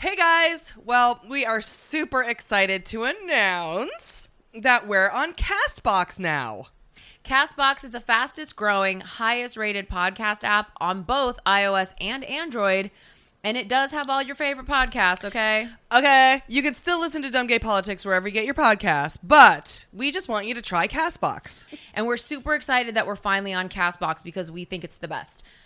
Hey guys! Well, we are super excited to announce that we're on Castbox now. Castbox is the fastest growing, highest rated podcast app on both iOS and Android. And it does have all your favorite podcasts, okay? Okay, you can still listen to Dumb Gay Politics wherever you get your podcasts, but we just want you to try Castbox. And we're super excited that we're finally on Castbox because we think it's the best.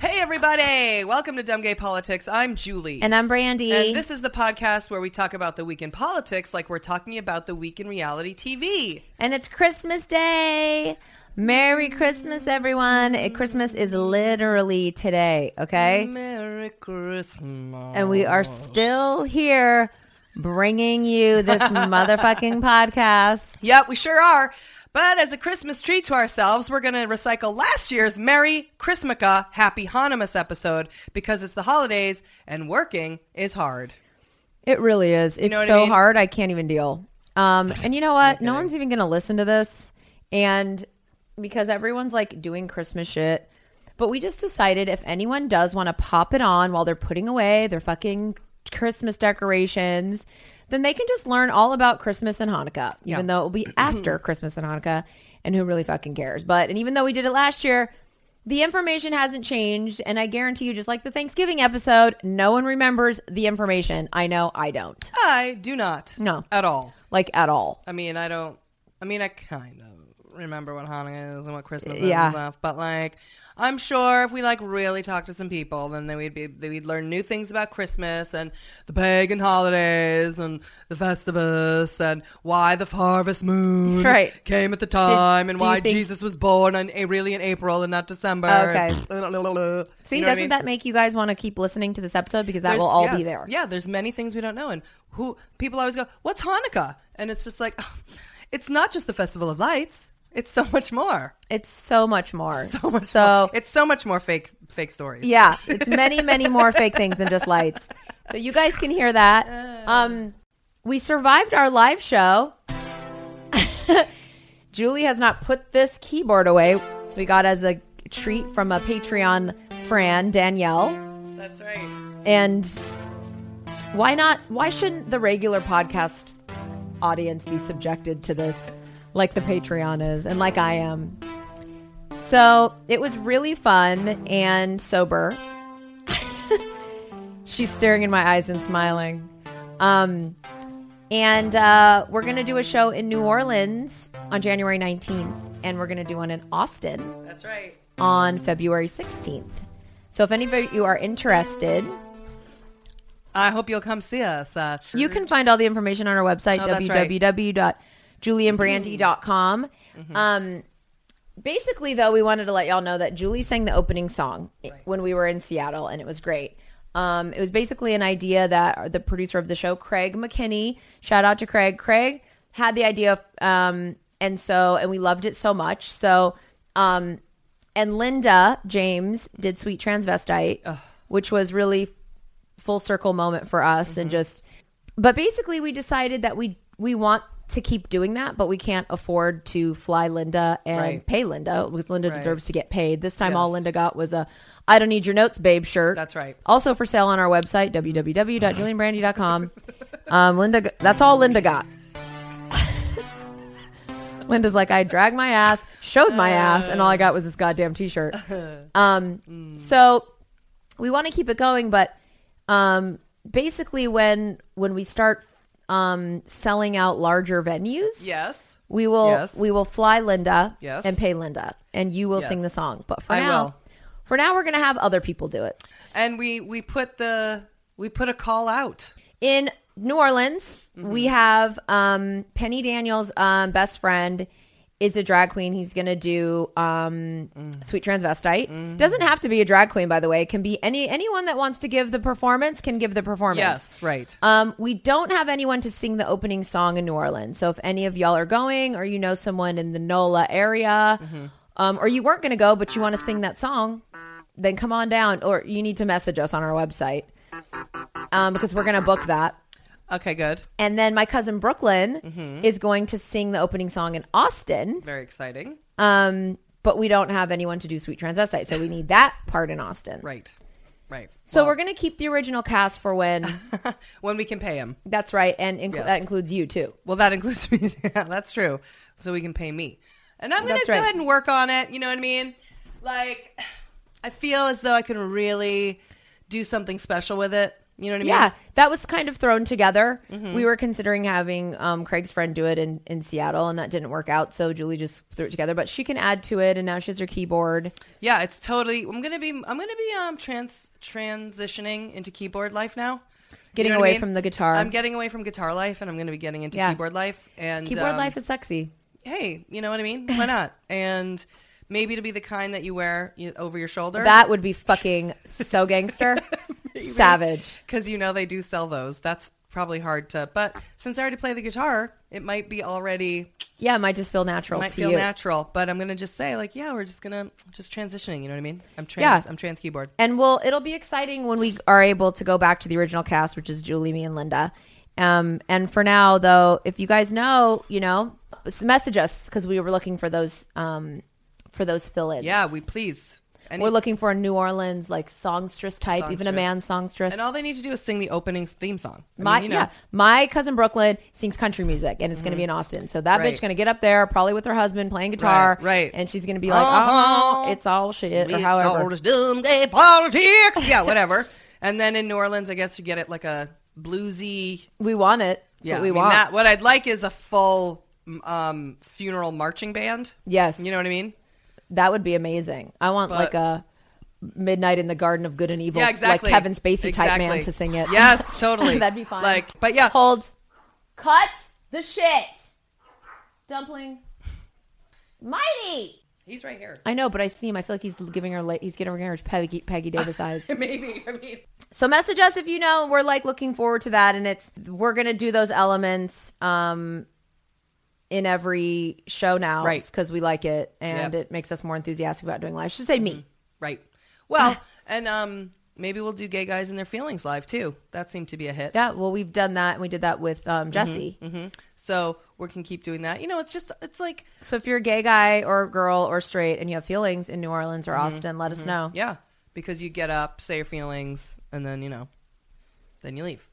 Hey everybody! Welcome to Dumb Gay Politics. I'm Julie. And I'm Brandy. And this is the podcast where we talk about the week in politics like we're talking about the week in reality TV. And it's Christmas Day. Merry Christmas, everyone. Christmas is literally today, okay? Merry Christmas. And we are still here bringing you this motherfucking podcast. Yep, we sure are. But as a Christmas treat to ourselves, we're going to recycle last year's Merry Christmakkuh Happy Hannumas episode because it's the holidays and working is hard. It really is. It's know what I so mean? hard. I can't even deal. Um, and you know what? No one's even going to listen to this. And because everyone's like doing Christmas shit. But we just decided if anyone does want to pop it on while they're putting away their fucking Christmas decorations, then they can just learn all about Christmas and Hanukkah, even though it will be mm-hmm. after Christmas and Hanukkah. And who really fucking cares? But, and even though we did it last year, the information hasn't changed. And I guarantee you, just like the Thanksgiving episode, no one remembers the information. I know I don't. I do not. No. At all. Like at all. I mean, I don't. I mean, I kind of remember what Hanukkah is and what Christmas is and stuff, but like, I'm sure if we like really talk to some people, then they would be they would learn new things about Christmas and the pagan holidays and the Festivus and why the harvest moon Right. came at the time and why think- Jesus was born on a eh, really in April and not December. Okay. See, See, you know doesn't I mean? that make you guys want to keep listening to this episode because that There's- will all yes. be there? Yeah, there's many things we don't know, and who people always go, "What's Hanukkah?" And it's just like, it's not just the festival of lights. It's so much more. It's so much more. So much. So more. it's so much more fake fake stories. yeah, it's many, many more fake things than just lights. So you guys can hear that. Um, we survived our live show. Julie has not put this keyboard away. We got as a treat from a Patreon Fran Danielle. that's right. And why not? Why shouldn't the regular podcast audience be subjected to this like the Patreon is and like I am? So it was really fun and sober. She's staring in my eyes and smiling. Um, and uh, we're going to do a show in New Orleans on January 19th, and we're going to do one in Austin That's right. on February 16th. So if any of you are interested, I hope you'll come see us. Uh, You can find all the information on our website, Oh, that's right. www.julieandbrandy.com. Um, basically, though, we wanted to let y'all know that Julie sang the opening song i- when we were in Seattle, and it was great. Um, it was basically an idea that the producer of the show, Craig McKinney, shout out to Craig. Craig had the idea, um, and so and we loved it so much. So, um, and Linda James did "Sweet Transvestite," which was really full circle moment for us Mm-hmm. and just but basically we decided that we we want to keep doing that but we can't afford to fly linda and Right. pay linda because linda Right. deserves to get paid. This time all linda got was a i don't need your notes babe shirt. That's right. also for sale on our website www.julieandbrandy.com um linda that's all linda got. Linda's like i dragged my ass showed my ass and all i got was this goddamn t-shirt. Um so we want to keep it going but um basically when when we start um, selling out larger venues, Yes. we will Yes. we will fly Linda Yes. and pay Linda, and you will Yes. sing the song. But for I now, will. for now, we're gonna have other people do it. And we we put the we put a call out. In New Orleans, we Mm-hmm. have um, Penny Daniels' um, best friend is a drag queen. He's going to do um, Mm. Sweet Transvestite. Mm-hmm. Doesn't have to be a drag queen, by the way. It can be any anyone that wants to give the performance can give the performance. Yes, right. Um, we don't have anyone to sing the opening song in New Orleans. So if any of y'all are going, or you know someone in the NOLA area, Mm-hmm. um, or you weren't going to go but you want to sing that song, then come on down. Or you need to message us on our website um, because we're going to book that. Okay, good. And then my cousin Brooklyn Mm-hmm. is going to sing the opening song in Austin. Very exciting. Um, but we don't have anyone to do Sweet Transvestite, so we need that part in Austin. Right. Right. So we're going to keep the original cast for when. when we can pay him. that's right, and inc- Yes. that includes you too. Well, that includes me. yeah, that's true. So we can pay me. And I'm going That's to go right. ahead and work on it. You know what I mean? Like, I feel as though I can really do something special with it. You know what I mean? Yeah, that was kind of thrown together. Mm-hmm. We were considering having um, Craig's friend do it in, in Seattle, and that didn't work out. So Julie just threw it together, but she can add to it, and now she has her keyboard. Yeah, it's totally. I'm gonna be. I'm gonna be um trans transitioning into keyboard life now. Getting You know away I mean? from the guitar. I'm getting away from guitar life, and I'm gonna be getting into Yeah. keyboard life. And Keyboard um, life is sexy. hey, you know what I mean? Why not? and maybe to be the kind that you wear you- over your shoulder. That would be fucking so gangster, savage. because you know they do sell those. That's probably hard to. But since I already play the guitar, it might be already Yeah, it might just feel natural might feel you. natural. But I'm gonna just say like, yeah, we're just gonna just transitioning. You know what I mean? I'm trans. Yeah. I'm trans keyboard. And we'll it'll be exciting when we are able to go back to the original cast, which is Julie, me, and Linda. Um, and for now, though, if you guys know, you know, message us because we were looking for those um, for those fill-ins. Yeah, we please. Any- we're looking for a New Orleans like songstress type, even a man songstress. and all they need to do is sing the opening theme song. I my mean, you know. yeah, my cousin Brooklyn sings country music, and it's going to be in Austin. So that Mm-hmm. Right. bitch going to get up there, probably with her husband playing guitar, Right, right. And she's going to be like, Uh-huh. "Oh, it's all shit," or It's however. all this dumb gay politics. yeah, whatever. And then in New Orleans, I guess you get it like a bluesy. We want it. That's Yeah, what we I mean, want. that- what I'd like is a full um, funeral marching band. yes, You know what I mean? That would be amazing. I want But- like a Midnight in the Garden of Good and Evil, Yeah, exactly. like Kevin Spacey type man to sing it. Yes, totally. That'd be fun. Like, but yeah, Hold. Cut the shit. Dumpling. Mighty. he's right here. I know, but I see him. I feel like he's giving her. He's giving her Peggy, Peggy Davis eyes. Maybe. I mean, So message us if you know. We're like looking forward to that, and it's we're gonna do those elements um in every show now, Right. Because we like it, and Yep. it makes us more enthusiastic about doing live. I should say me. right. Well, and um, maybe we'll do gay guys and their feelings live too. That seemed to be a hit. Yeah, well, we've done that, and we did that with um, Jesse. hmm So we can keep doing that. You know, it's just it's like So if you're a gay guy or a girl or straight and you have feelings in New Orleans or Austin, let us know. yeah, because you get up, say your feelings, and then you know, then you leave.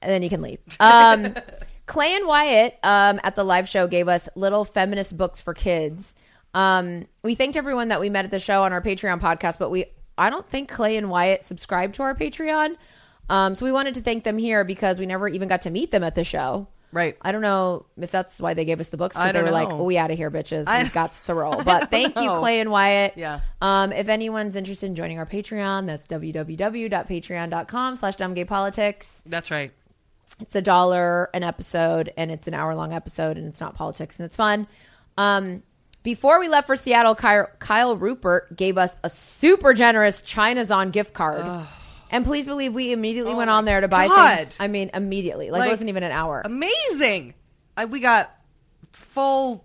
And then you can leave. Um, Clay and Wyatt um, at the live show gave us little feminist books for kids. Um, we thanked everyone that we met at the show on our Patreon podcast, but we I don't think Clay and Wyatt subscribed to our Patreon. Um, so we wanted to thank them here because we never even got to meet them at the show. Right. I don't know if that's why they gave us the books. I they were like, know. oh, "We out of here, bitches. I- We've got to roll." But thank you. Clay and Wyatt. Yeah. Um, if anyone's interested in joining our Patreon, that's www.patreon.com slash dumbgaypolitics. That's right. It's a dollar an episode, and it's an hour long episode, and it's not politics, and it's fun. Um, before we left for Seattle, Kyle, Kyle Rupert gave us a super generous China's on gift card. And please believe we immediately went on there to buy Oh God. things. I mean, immediately. Like, Like, it wasn't even an hour. Amazing. I, we got full,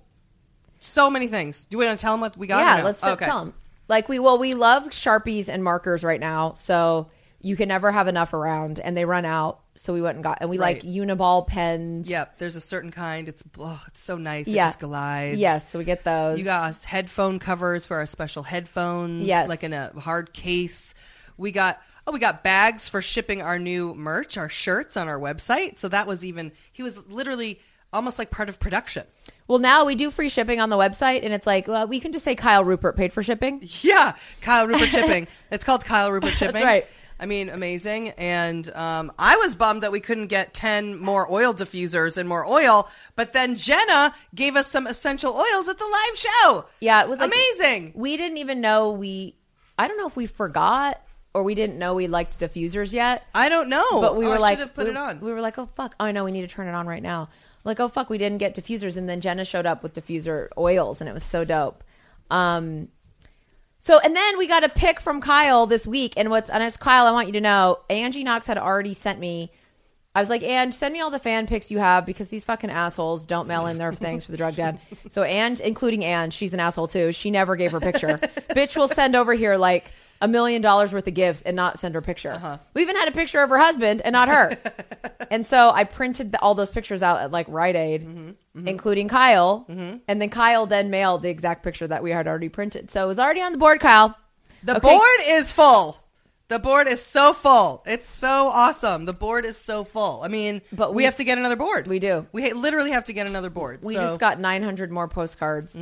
so many things. Do we want to tell them what we got? yeah, no? let's okay. tell them. Like we well, we love sharpies and markers right now, so you can never have enough around, and they run out. So we went and got, and we like Uniball pens. Yep, there's a certain kind. It's oh, it's so nice. It Yeah. just glides. Yes, so we get those. You got us headphone covers for our special headphones. Yes. Like in a hard case. We got oh, we got bags for shipping our new merch, our shirts on our website. So that was even he was literally almost like part of production. Well, now we do free shipping on the website, and it's like well, we can just say Kyle Rupert paid for shipping. Yeah. Kyle Rupert shipping. It's called Kyle Rupert shipping. right. I mean, amazing. And um, I was bummed that we couldn't get 10 more oil diffusers and more oil. But then Jenna gave us some essential oils at the live show. Yeah, it was like- amazing. We didn't even know we. I don't know if we forgot or we didn't know we liked diffusers yet. I don't know. But we Oh, were I like, have put we, it on. We were like, oh fuck! Oh, I know we need to turn it on right now. Like, oh fuck, we didn't get diffusers, and then Jenna showed up with diffuser oils, and it was so dope. Um, so and then we got a pic from Kyle this week, and what's and it's Kyle. I want you to know, Angie Knox had already sent me. I was like, Ange, send me all the fan pics you have because these fucking assholes don't mail in their things for the drug dad. So Ange, including Ange, she's an asshole too. She never gave her picture. Bitch will send over here like a million dollars worth of gifts and not send her picture. We even had a picture of her husband and not her. and so I printed the, all those pictures out at like Rite Aid, including Kyle. And then Kyle then mailed the exact picture that we had already printed. So it was already on the board, Kyle. The Okay. board is full. The board is so full. It's so awesome. The board is so full. I mean, But we, we- have to get another board. We do. We literally have to get another board. We So- Mm-hmm. just got 900 more postcards.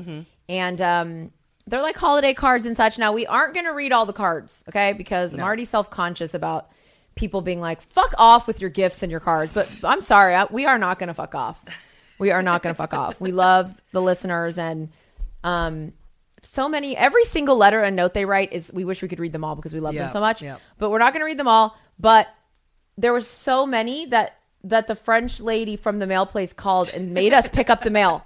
And um, they're like holiday cards and such. Now, we aren't going to read all the cards, okay? Because I'm already self conscious about people being like, fuck off with your gifts and your cards. But I'm sorry, I, we are not going to fuck off. We are not going to fuck off. We love the listeners and um, so many, every single letter and note they write is, we wish we could read them all because we love Yeah, them so much. yeah. But we're not going to read them all. But there was so many that that the French lady from the mail place called and made us pick up the mail.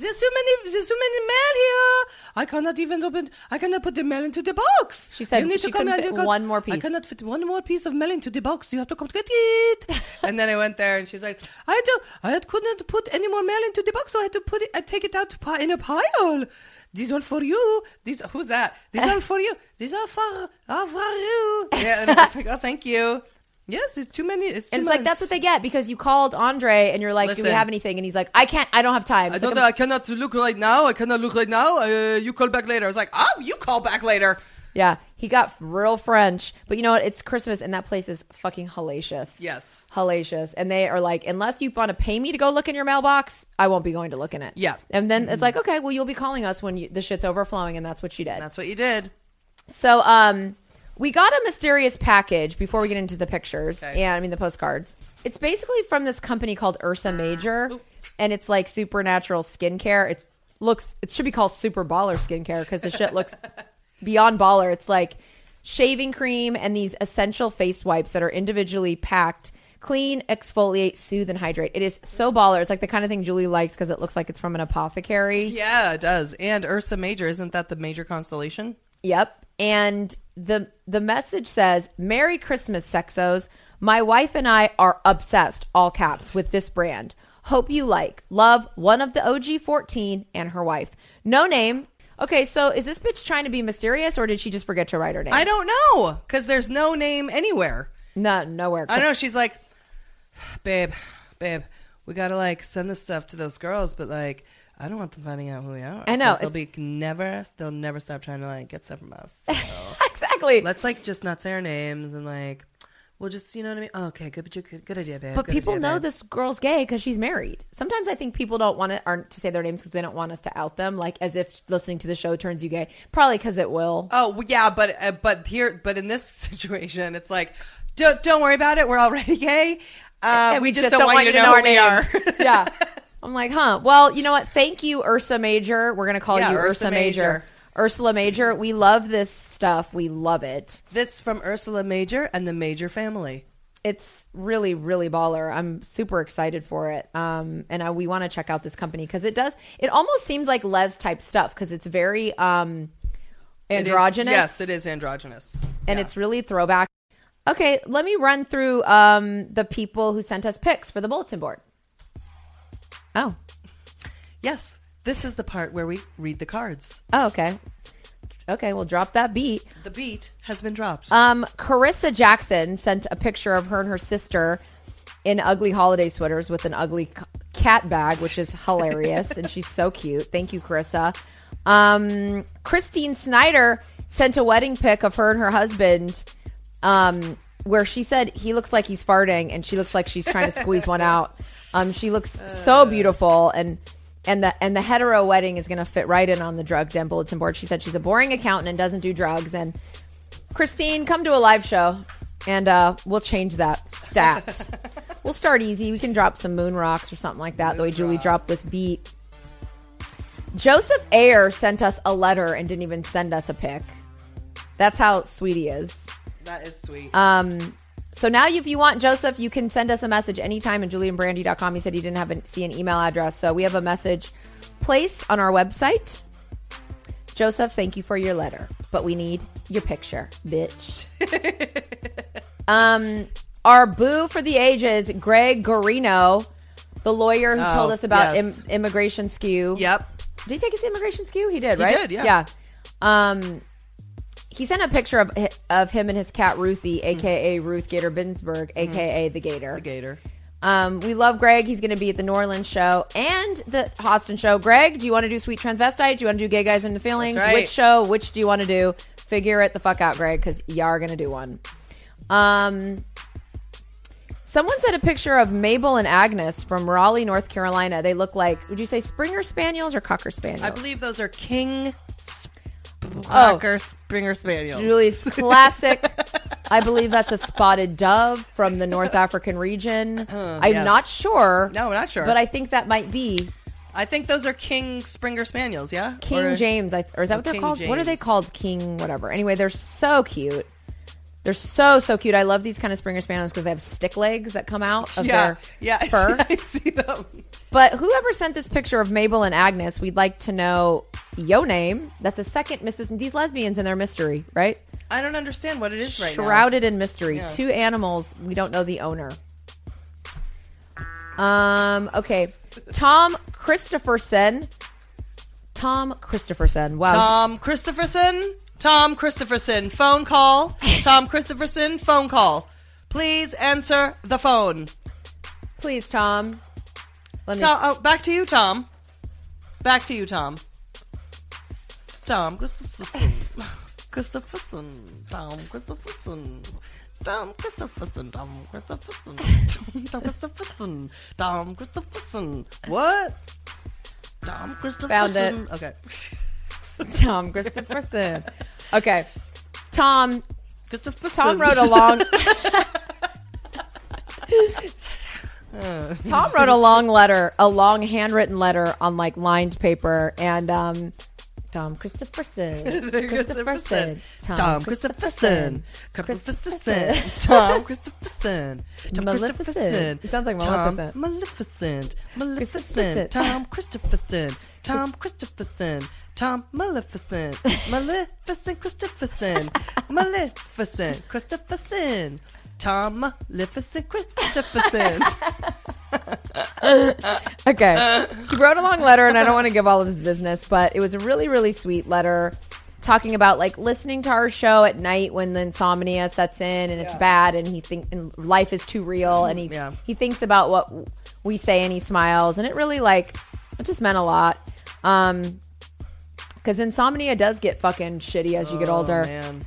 There's so many. There's so many mail here. I cannot even open. I cannot put the mail into the box. She said You need she to come and fit got- one more piece. I cannot fit one more piece of mail into the box. You have to come to get it. and then I went there, and she's like, I had to. I had, couldn't put any more mail into the box, so I had to put it. I take it out in a pile. These are for you. These who's that? These are for you. These are for are for you. Yeah, and I was like, oh, thank you. Yes, it's too many. It's too And it's like that's what they get because you called Andre and you're like, "Do we Listen. have anything?" And he's like, "I can't. I don't have time." I It's like, don't. I cannot look right now. I cannot look right now. Uh, you call back later. I was like, oh, you call back later. yeah, he got real French, but you know what? It's Christmas and that place is fucking hellacious. Yes. hellacious. And they are like, unless you want to pay me to go look in your mailbox, I won't be going to look in it. Yeah. And then it's like, okay, well, you'll be calling us when you, the shit's overflowing, and that's what she did. That's what you did. So, um, we got a mysterious package before we get into the pictures Okay. and I mean the postcards. It's basically from this company called Ursa Major, ah. and it's like supernatural skincare. It's looks it should be called Super Baller skincare because the shit looks beyond baller. It's like shaving cream and these essential face wipes that are individually packed. Clean, exfoliate, soothe, and hydrate. It is so baller. It's like the kind of thing Julie likes because it looks like it's from an apothecary. Yeah, it does. And Ursa Major isn't that the major constellation? Yep. And the the message says, "Merry Christmas, sexos. My wife and I are obsessed, all caps, with this brand. Hope you like. Love one of the OG 14 and her wife. No name. Okay, so is this bitch trying to be mysterious or did she just forget to write her name? I don't know because there's no name anywhere. no, nowhere. I know she's like, babe, babe, we gotta like send this stuff to those girls, but like. I don't want them finding out who we are. I know, 'cause They'll be never. They'll never stop trying to like get stuff from us. So exactly. let's like just not say our names and like we'll just you know what I mean. Oh, okay, good, good, good idea, babe. But good people idea, know babe. this girl's gay because she's married. Sometimes I think people don't want to aren't to say their names because they don't want us to out them, like as if listening to the show turns you gay. Probably because it will. Oh yeah, but uh, but here, but in this situation, it's like, don't don't worry about it. We're already gay. Uh, And we, just, don't, want you to know, our who we are. yeah. I'm like, huh. Well, you know what? Thank you, Ursa Major. We're gonna call Yeah, you Ursa Ursa, Major. Major. Ursula Major. We love this stuff. We love it. this from Ursula Major and the Major family. It's really, really baller. I'm super excited for it. Um, and I, we want to check out this company because it does. It almost seems like Les type stuff because it's very um, It is- androgynous. yes, it is androgynous, and Yeah. it's really throwback. Okay, let me run through um, the people who sent us pics for the bulletin board. Oh, yes. This is the part where we read the cards. oh, okay, okay. We'll drop that beat. The beat has been dropped. Um, Carissa Jackson sent a picture of her and her sister in ugly holiday sweaters with an ugly c- cat bag, which is hilarious, and she's so cute. Thank you, Carissa. Um, Christine Snyder sent a wedding pic of her and her husband, um, where she said he looks like he's farting, and she looks like she's trying to squeeze one out. Um, she looks so beautiful, and and the and the hetero wedding is going to fit right in on the drug den bulletin board. She said she's a boring accountant and doesn't do drugs, and Christine, come to a live show. and uh, we'll change that stat. we'll start easy. We can drop some moon rocks or something like that. the way Julie dropped this beat. Joseph Ayer sent us a letter and didn't even send us a pic. That's how sweet he is. That is sweet. Um, so now, if you want Joseph, you can send us a message anytime at julieandbrandy.com. He said he didn't have a, see an email address. So we have a message place on our website. Joseph, thank you for your letter, but we need your picture, bitch. um, our boo for the ages, Greg Garino, the lawyer who Oh, told us about yes. Im- immigration skew. yep. Did he take his immigration skew? He did, He right? did, yeah. Yeah. Um, he sent a picture of of him and his cat Ruthie, aka Ruth Gator Binsberg, aka the Gator. Mm-hmm. The gator. Um, we love Greg. He's going to be at the New Orleans show and the Austin show. Greg, do you want to do Sweet Transvestite? Do you want to do Gay Guys in the Feelings? Right. Which show? Which do you want to do? Figure it the fuck out, Greg, because y'all are going to do one. Um, someone sent a picture of Mabel and Agnes from Raleigh, North Carolina. They look like, would you say Springer Spaniels or Cocker Spaniels? I believe those are King Oh. Cocker Springer Spaniels. Julie's classic. I believe that's a spotted dove from the North African region. Oh, I'm yes. not sure. No, not sure. But I think that might be I think those are King Springer Spaniels, yeah? King Or- James. I, or is that what they're King called? What are they called? King whatever. Anyway, they're so cute. They're so so cute. I love these kind of Springer Spaniels because they have stick legs that come out of Yeah, their yeah. I fur. see- I see them. But whoever sent this picture of Mabel and Agnes, we'd like to know your name. That's a second Mrs. These lesbians and their mystery, right? I don't understand what it is right now. shrouded in mystery. Yeah. Two animals. We don't know the owner. Um. Okay. Tom Christopherson. Tom Christopherson. Wow. Tom Christopherson. Tom Christopherson. Phone call. Tom Christopherson. Phone call. Please answer the phone. Please, Tom. Let me. Tom, oh, back to you, Tom. Back to you, Tom. Tom Christopherson. Christopherson. Tom Christopherson. Tom Christopherson. Tom Christopherson. Tom Christopherson. Tom Christopherson. What? Tom Christopherson. Okay. Tom Christopherson. Okay. Tom. Christopherson. Tom wrote a long. Tom wrote a long letter, a long handwritten letter on like lined paper, and um, Tom Christopherson, Christopherson, Tom Christopherson. Christopherson. Christopherson. Tom Christopherson. Tom Maleficent. Christopherson. It sounds like Tom Maleficent. Maleficent. Maleficent. Tom Christopherson. Tom Christopherson. Tom Maleficent. Maleficent Christopherson. Maleficent Christopherson. Tom Maleficent Christopherson. Okay. He wrote a long letter, and I don't want to give all of his business, but it was a really, really sweet letter talking about like listening to our show at night when the insomnia sets in and it's Yeah. bad, and he think and life is too real, and he Yeah. he thinks about what we say, and he smiles, and it really like it just meant a lot. Um, because insomnia does get fucking shitty as you get oh, older. Oh, man.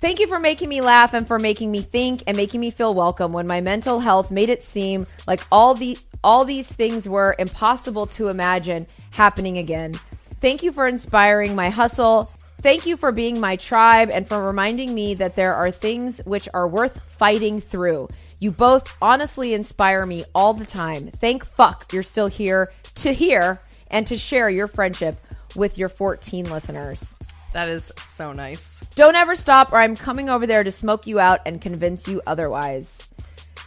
Thank you for making me laugh and for making me think and making me feel welcome when my mental health made it seem like all the all these things were impossible to imagine happening again. Thank you for inspiring my hustle. Thank you for being my tribe and for reminding me that there are things which are worth fighting through. You both honestly inspire me all the time. Thank fuck you're still here to hear and to share your friendship with your 14 listeners. That is so nice. Don't ever stop, or I'm coming over there to smoke you out and convince you otherwise.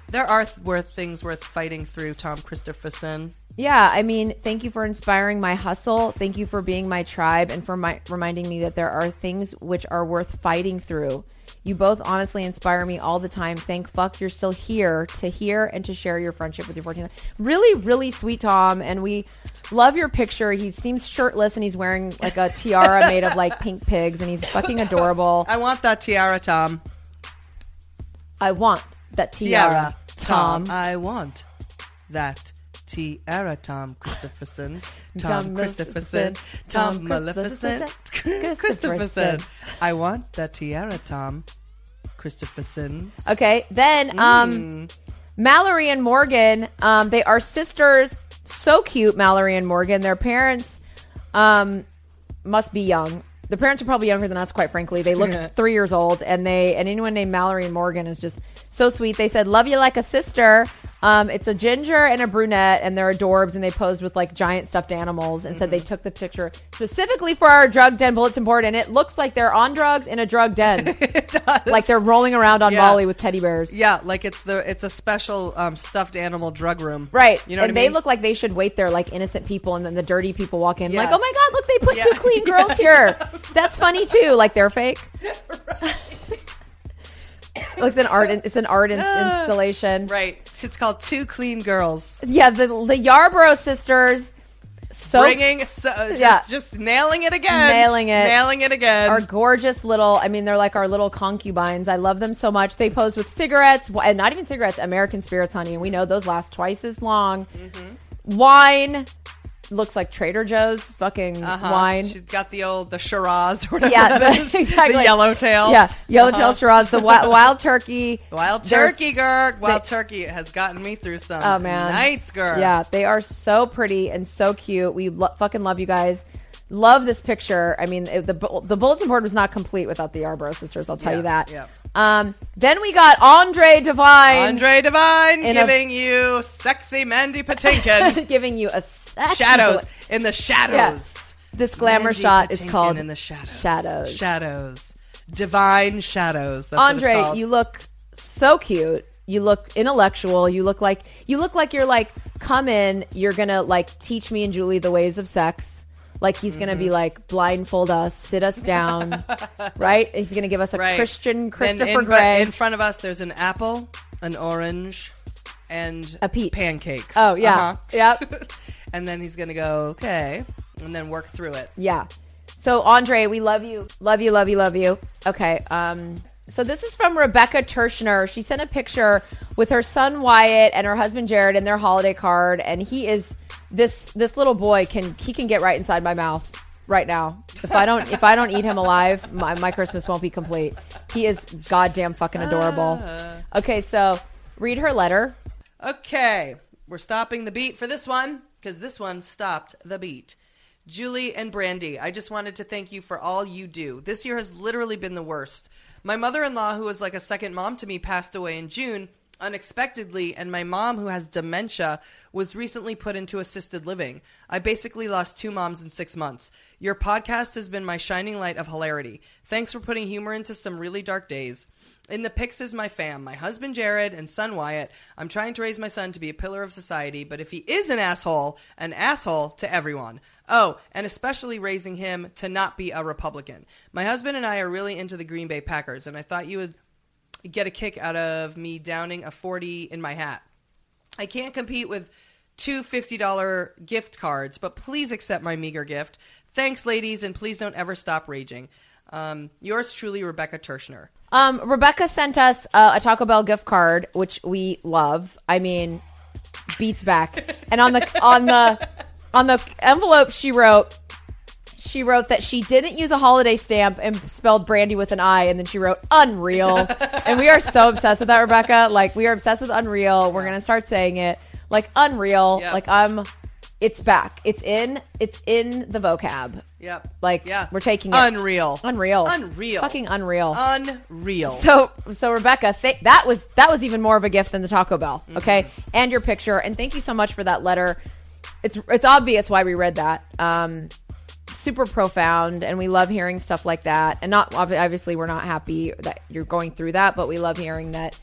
There are th- worth things worth fighting through, Tom Christopherson. Yeah, I mean, thank you for inspiring my hustle. Thank you for being my tribe and for my, reminding me that there are things which are worth fighting through. You both honestly inspire me all the time. Thank fuck you're still here to hear and to share your friendship with your 14. Really, really sweet, Tom. And we love your picture. He seems shirtless and he's wearing like a tiara made of like pink pigs and he's fucking adorable. I want that tiara, Tom. I want that tiara, Tom. I want that tiara, Tom Christopherson. Tom, Christopherson. Tom Maleficent. Christopherson. Christopherson. I want the tiara, Tom Christopherson. Okay, then um, Mallory and Morgan, um, they are sisters. So cute, Mallory and Morgan. Their parents um, must be young. The parents are probably younger than us, quite frankly. They look three years old, and they and anyone named Mallory and Morgan is just so sweet. They said, "Love you like a sister." Um, it's a ginger and a brunette, and they're adorbs, and they posed with like giant stuffed animals, and said they took the picture specifically for our drug den bulletin board, and it looks like they're on drugs in a drug den, it does. like they're rolling around on Yeah. Molly with teddy bears. yeah, like it's the it's a special um, stuffed animal drug room. Right. You know and I they look like they should wait there like innocent people and then the dirty people walk in like, "Oh my god, look, they put Yeah. two clean girls here." That's funny too. Like they're fake. Looks an art it's an art in- installation. right. It's called Two Clean Girls. Yeah, the the Yarborough sisters so Bringing so, just, Yeah. just nailing it again. Nailing it. Nailing it again. are gorgeous little I mean they're like our little concubines. I love them so much. They pose with cigarettes, and not even cigarettes, American spirits, honey, and we know those last twice as long. Mm-hmm. Wine looks like Trader Joe's fucking Uh-huh. wine. She's got the old the Shiraz or whatever. Yeah, that the- is. exactly. The yellowtail. Yeah, yellowtail Uh-huh. Shiraz, the wild, wild turkey. Wild turkey, Gurk. Wild they- turkey has gotten me through some Oh man, nights, Gurk. Yeah, they are so pretty and so cute. We lo- fucking love you guys. Love this picture. I mean, it, the the bulletin board was not complete without the Yarborough sisters. I'll tell Yeah, you that. yeah. Um, then we got Andre Devine Andre Devine In a- giving you sexy Mandy Patinkin giving you a sexy shadows gla- in the shadows. This glamour Mandy shot is called in the shadows. Shadows. Shadows. Divine shadows. That's Andre, you look so cute. You look intellectual. You look like you look like you're like come in. You're gonna like teach me and Julie the ways of sex. Like he's gonna Mm-hmm. be like blindfold us, sit us down, right? He's gonna give us a Right. Christian Christopher in, Gray. In front of us, there's an apple, an orange, and A peach. pancakes. oh yeah, Uh-huh. yep, and then he's gonna go okay, and then work through it. yeah. So Andre, we love you, love you, love you, love you. Okay, um, so this is from Rebecca Tershner. She sent a picture with her son Wyatt and her husband Jared in their holiday card, and he is this this little boy can he can get right inside my mouth right now. If I don't if I don't eat him alive, my, my Christmas won't be complete. He is goddamn fucking adorable. Ah. Okay, so read her letter. Okay, we're stopping the beat for this one because this one stopped the beat. Julie and Brandy, I just wanted to thank you for all you do. This year has literally been the worst. My mother in law, who was like a second mom to me, passed away in June unexpectedly, and my mom, who has dementia, was recently put into assisted living. I basically lost two moms in six months. Your podcast has been my shining light of hilarity. Thanks for putting humor into some really dark days. In the pics is my fam, my husband Jared and son Wyatt. I'm trying to raise my son to be a pillar of society, but if he is an asshole, an asshole to everyone. Oh, and especially raising him to not be a Republican. My husband and I are really into the Green Bay Packers, and I thought you would get a kick out of me downing a 40 in my hat. I can't compete with two $50 gift cards, but please accept my meager gift. Thanks, ladies, and please don't ever stop raging. Um, yours truly, Rebecca Tershner. Um, Rebecca sent us uh, a Taco Bell gift card, which we love. I mean, beats back. And on the on the on the envelope, she wrote she wrote that she didn't use a holiday stamp and spelled brandy with an I, and then she wrote unreal. and we are so obsessed with that, Rebecca. Like we are obsessed with unreal. We're gonna start saying it like unreal. Yep. Like I'm. It's back. It's in. It's in the vocab. Yep. Like yeah. we're taking it. Unreal. Unreal. Unreal. Fucking unreal. Unreal. So, so Rebecca, th- that was that was even more of a gift than the Taco Bell. Mm-hmm. Okay, and your picture, and thank you so much for that letter. It's it's obvious why we read that. Um, super profound, and we love hearing stuff like that. And not obviously, we're not happy that you're going through that, but we love hearing that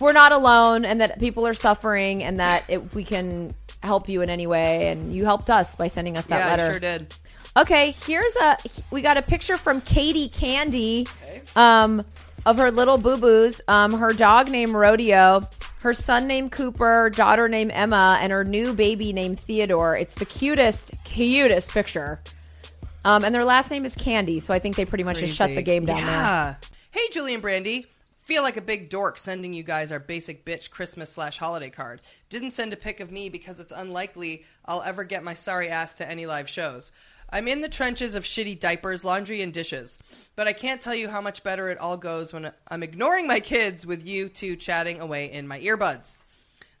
we're not alone, and that people are suffering, and that it, we can help you in any way. And you helped us by sending us that yeah, letter. I sure did. Okay, here's a we got a picture from Katie Candy um of her little boo-boos. Um her dog named Rodeo, her son named Cooper, daughter named Emma, and her new baby named Theodore. It's the cutest, cutest picture. Um and their last name is Candy, so I think they pretty much just shut the game down there. yeah. Hey, Julian and Brandy. Feel like a big dork sending you guys our basic bitch Christmas slash holiday card. Didn't send a pic of me because it's unlikely I'll ever get my sorry ass to any live shows. I'm in the trenches of shitty diapers, laundry, and dishes, but I can't tell you how much better it all goes when I'm ignoring my kids with you two chatting away in my earbuds.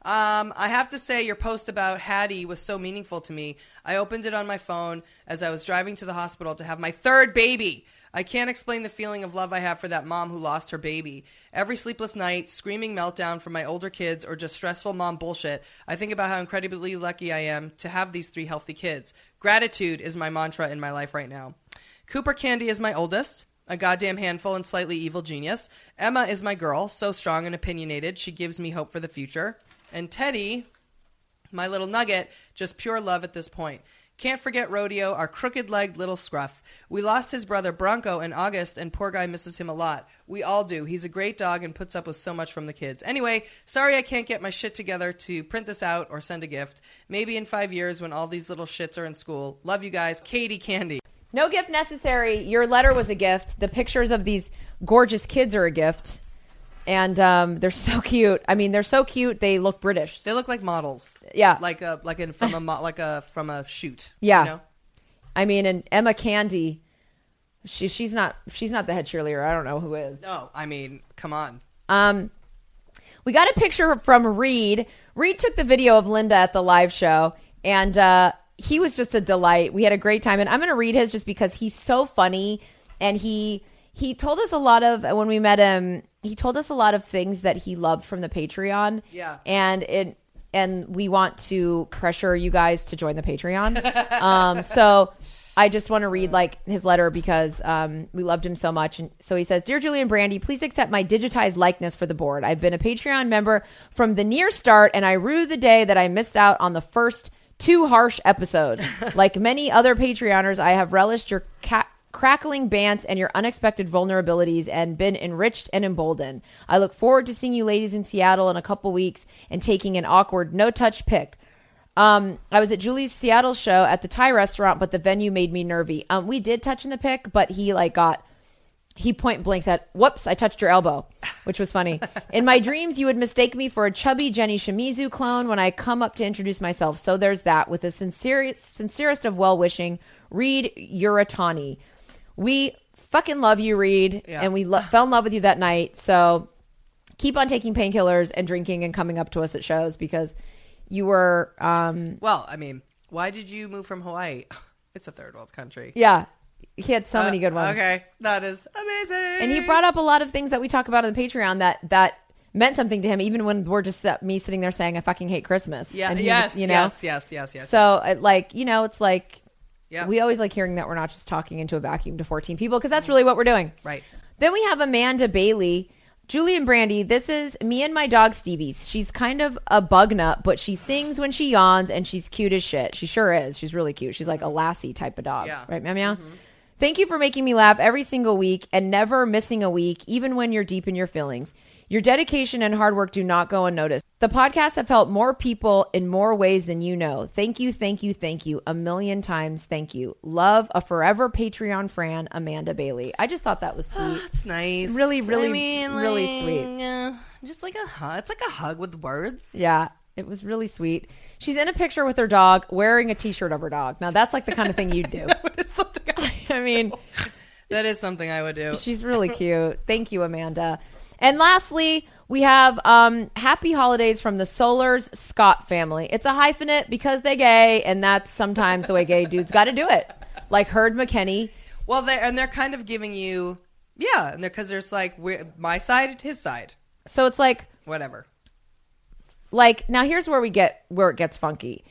Um, I have to say, your post about Hattie was so meaningful to me. I opened it on my phone as I was driving to the hospital to have my third baby. I can't explain the feeling of love I have for that mom who lost her baby. Every sleepless night, screaming meltdown from my older kids, or just stressful mom bullshit, I think about how incredibly lucky I am to have these three healthy kids. Gratitude is my mantra in my life right now. Cooper Candy is my oldest, a goddamn handful and slightly evil genius. Emma is my girl, so strong and opinionated, she gives me hope for the future. And Teddy, my little nugget, just pure love at this point. Can't forget Rodeo, our crooked legged little scruff. We lost his brother Bronco in August, and poor guy misses him a lot. We all do. He's a great dog and puts up with so much from the kids. Anyway, sorry I can't get my shit together to print this out or send a gift. Maybe in five years when all these little shits are in school. Love you guys. Katie Candy. No gift necessary. Your letter was a gift. The pictures of these gorgeous kids are a gift. And um, they're so cute. I mean, they're so cute. They look British. They look like models. Yeah. Like a like a from a mo- like a from a shoot. Yeah. You know? I mean, and Emma Candy, she she's not she's not the head cheerleader. I don't know who is. No, I mean, come on. Um, we got a picture from Reed. Reed took the video of Linda at the live show, and uh, he was just a delight. We had a great time, and I'm going to read his just because he's so funny, and he he told us a lot of when we met him. He told us a lot of things that he loved from the Patreon. Yeah. and it and we want to pressure you guys to join the Patreon. um, so I just want to read like his letter because um, we loved him so much. And so he says, "Dear Julian Brandy, please accept my digitized likeness for the board. I've been a Patreon member from the near start, and I rue the day that I missed out on the first too harsh episode. like many other Patreoners, I have relished your ca- crackling bants and your unexpected vulnerabilities and been enriched and emboldened. I look forward to seeing you ladies in Seattle in a couple weeks and taking an awkward no touch pic. Um, I was at Julie's Seattle show at the Thai restaurant, but the venue made me nervy. Um, we did touch in the pic, but he like got he point blank said, "Whoops, I touched your elbow," which was funny. In my dreams, you would mistake me for a chubby Jenny Shimizu clone when I come up to introduce myself. So there's that. With the sincerest, sincerest of well wishing, Reed Uratani. We fucking love you, Reed, Yeah. and we lo- fell in love with you that night. So keep on taking painkillers and drinking and coming up to us at shows because you were, um, Well, I mean, why did you move from Hawaii? It's a third world country. yeah, he had so many good ones. Uh, Okay, that is amazing. and he brought up a lot of things that we talk about on the Patreon that that meant something to him, even when we're just uh, me sitting there saying I fucking hate Christmas. yeah, and he yes, you know. yes, yes, yes, yes. So uh, like you know, it's like Yeah. we always like hearing that we're not just talking into a vacuum to 14 people because that's really what we're doing. Right. Then we have Amanda Bailey. Julian Brandy, this is me and my dog Stevie. She's kind of a bug nut, but she sings when she yawns and she's cute as shit. She sure is. She's really cute. She's like a lassie type of dog. Yeah. Right, meow meow? Mm-hmm. Thank you for making me laugh every single week and never missing a week, even when you're deep in your feelings. Your dedication and hard work do not go unnoticed. The podcasts have helped more people in more ways than you know. Thank you, thank you, thank you. A million times thank you. Love a forever Patreon Fran, Amanda Bailey. I just thought that was sweet. It's nice. Really, really, I mean, really like, sweet. uh, just like a hug. It's like a hug with words. Yeah, it was really sweet. She's in a picture with her dog wearing a t shirt of her dog. Now, that's like the kind of thing you'd do. It's something I, I mean, that is something I would do. she's really cute. Thank you, Amanda. And lastly, we have um, happy holidays from the Solars Scott family. It's a hyphenate because they gay, and that's sometimes the way gay dudes got to do it. Like Heard McKenney. Well, they're, and they're kind of giving you, yeah, and they're because there's like we're, my side, his side, So it's like whatever. like now here's where we get where it gets funky.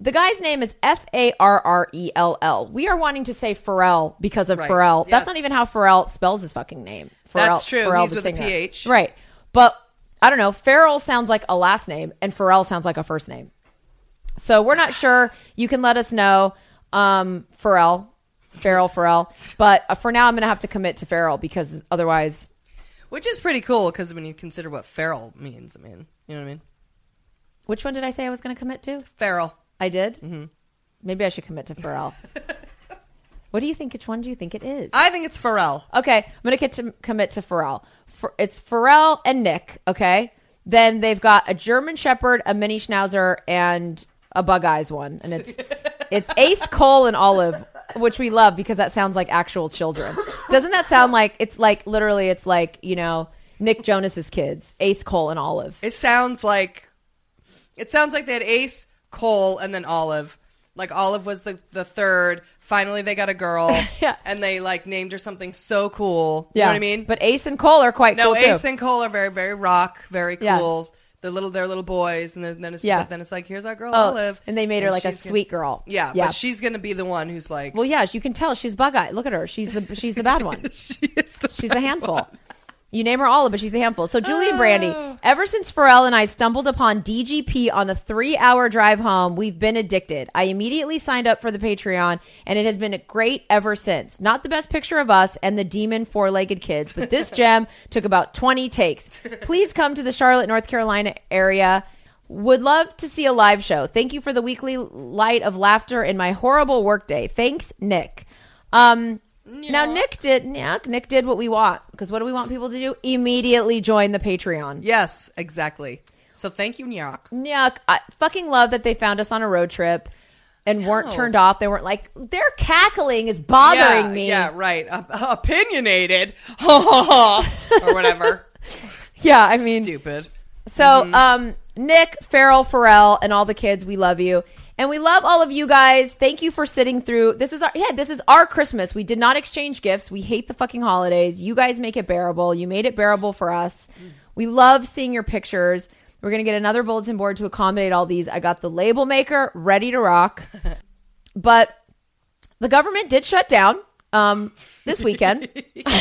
The guy's name is F A R R E L L. We are wanting to say Pharrell because of Right. Pharrell. That's not even how Pharrell spells his fucking name. Pharrell, That's true. Pharrell He's the with a. PH. Right. But I don't know. Farrell sounds like a last name, and Pharrell sounds like a first name. So we're not sure. You can let us know, um, Pharrell, Farrell, Pharrell. But uh, for now, I'm going to have to commit to Farrell because otherwise, Which is pretty cool because when you consider what feral means, I mean, you know what I mean? which one did I say I was going to commit to? Feral. I did. Mm-hmm. Maybe I should commit to Pharrell. what do you think? Which one do you think it is? I think it's Pharrell. Okay, I'm gonna get to commit to Pharrell. For, it's Pharrell and Nick. Okay, then they've got a German Shepherd, a Mini Schnauzer, and a Bug Eyes one, and it's it's Ace, Cole, and Olive, which we love because that sounds like actual children. Doesn't that sound like it's like literally? It's like you know Nick Jonas's kids, Ace, Cole, and Olive. It sounds like It sounds like they had Ace, Cole, and then Olive. Like Olive was the the third. Finally, they got a girl. Yeah. and they like named her something so cool. You know what I mean? But Ace and Cole are quite no, cool Ace too. and Cole are very very rock, very Yeah. cool. The little they're little boys, and then, then it's Yeah. then it's like here's our girl Oh, Olive, and they made her like a gonna- sweet girl. Yeah, yeah. but she's gonna be the one who's like, well, yeah, you can tell she's bug eyed. Look at her. She's the she's the bad one. she is the She's a handful. You name her Olive, but she's a handful. So Julie and Brandy, ever since Pharrell and I stumbled upon DGP on the three-hour drive home, we've been addicted. I immediately signed up for the Patreon, and it has been great ever since. Not the best picture of us and the demon four-legged kids, but this gem took about 20 takes. Please come to the Charlotte, North Carolina area. Would love to see a live show. Thank you for the weekly light of laughter in my horrible workday. Thanks, Nick. Um, now Nick did yeah, Nick did what we want because what do we want people to do? Immediately join the Patreon. yes, exactly. So thank you, Nyak. Nick, I fucking love that they found us on a road trip and weren't No. turned off. They weren't like their cackling is bothering yeah, me. Yeah, right. Uh, opinionated, or whatever. Yeah, I mean, Stupid. So, Mm-hmm. um, Nick, Farrell, Pharrell, and all the kids, we love you. And we love all of you guys. Thank you for sitting through. This is our yeah, this is our Christmas. We did not exchange gifts. We hate the fucking holidays. You guys make it bearable. You made it bearable for us. We love seeing your pictures. We're gonna get another bulletin board to accommodate all these. I got the label maker ready to rock. but the government did shut down um, this weekend.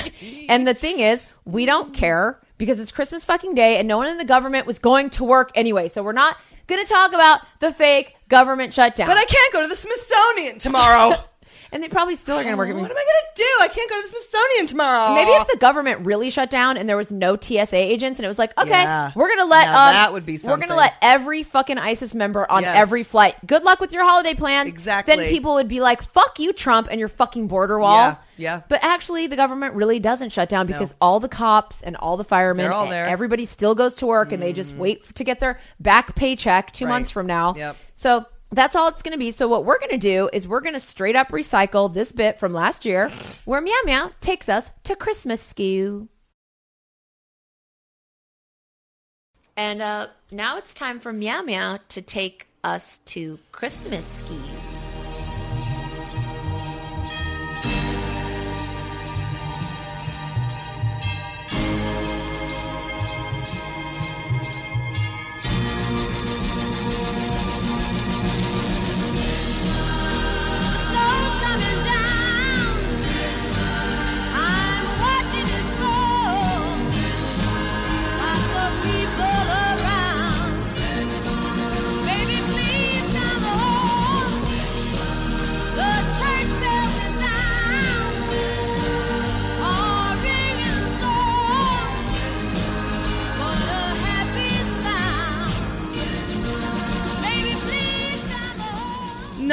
and the thing is, we don't care because it's Christmas fucking day and no one in the government was going to work anyway. So we're not going to talk about the fake government shutdown. But I can't go to the Smithsonian tomorrow. and they probably still are going to work. what am I gonna do? I can't go to the Smithsonian tomorrow. Maybe if the government really shut down and there was no TSA agents and it was like, okay, Yeah. we're gonna let Now um, that would be we're gonna something. let every fucking ISIS member on Yes. every flight. Good luck with your holiday plans. Exactly. Then people would be like, "Fuck you, Trump, and your fucking border wall." Yeah, yeah. But actually, the government really doesn't shut down because all the cops and all the firemen, They're all and there. Mm. everybody still goes to work and they just wait to get their back paycheck two Right. months from now. Yep. So that's all it's going to be. So what we're going to do is we're going to straight up recycle this bit from last year where Meow Meow takes us to Christmas Scheww. And uh, now it's time for Meow Meow to take us to Christmas Scheww.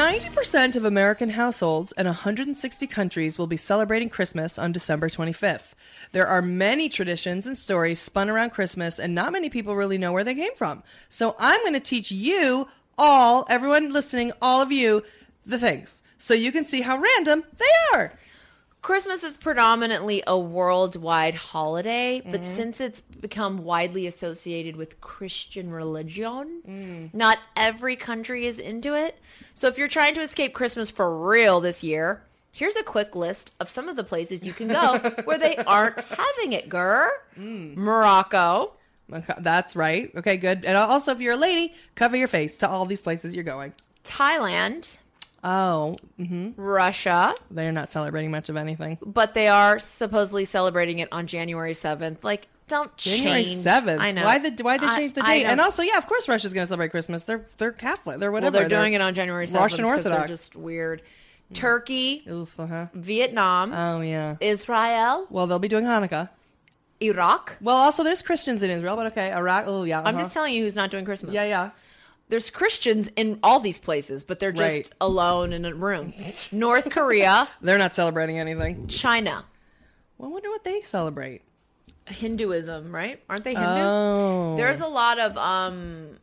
90% of American households and 160 countries will be celebrating Christmas on December 25th. There are many traditions and stories spun around Christmas, and not many people really know where they came from. So I'm going to teach you all, everyone listening, all of you, the things so you can see how random they are. Christmas is predominantly a worldwide holiday, but mm-hmm. since it's become widely associated with Christian religion, mm. not every country is into it. So if you're trying to escape Christmas for real this year, here's a quick list of some of the places you can go where they aren't having it, Gur. Mm. Morocco, That's right. Okay, good. And also, if you're a lady, cover your face to all these places you're going. Thailand, Oh, Russia, they're not celebrating much of anything. but they are supposedly celebrating it on January 7th. Like, don't change. January change. seventh. I know. Why the why they change the date? And also, yeah, of course, Russia's going to celebrate Christmas. They're they're Catholic. They're Well, whatever. they're doing it on January 7th. Russian 'cause They're Orthodox. just weird. Turkey, Oof, uh-huh. Vietnam, Oh yeah. Israel, Well, they'll be doing Hanukkah. Iraq. Well, also there's Christians in Israel, but okay, Iraq. Oh yeah. I'm uh-huh. just telling you who's not doing Christmas. Yeah, yeah. There's Christians in all these places, but they're just Right. alone in a room. North Korea, They're not celebrating anything. China, Well, I wonder what they celebrate. Hinduism, right? Aren't they Hindu? Oh, There's a lot of um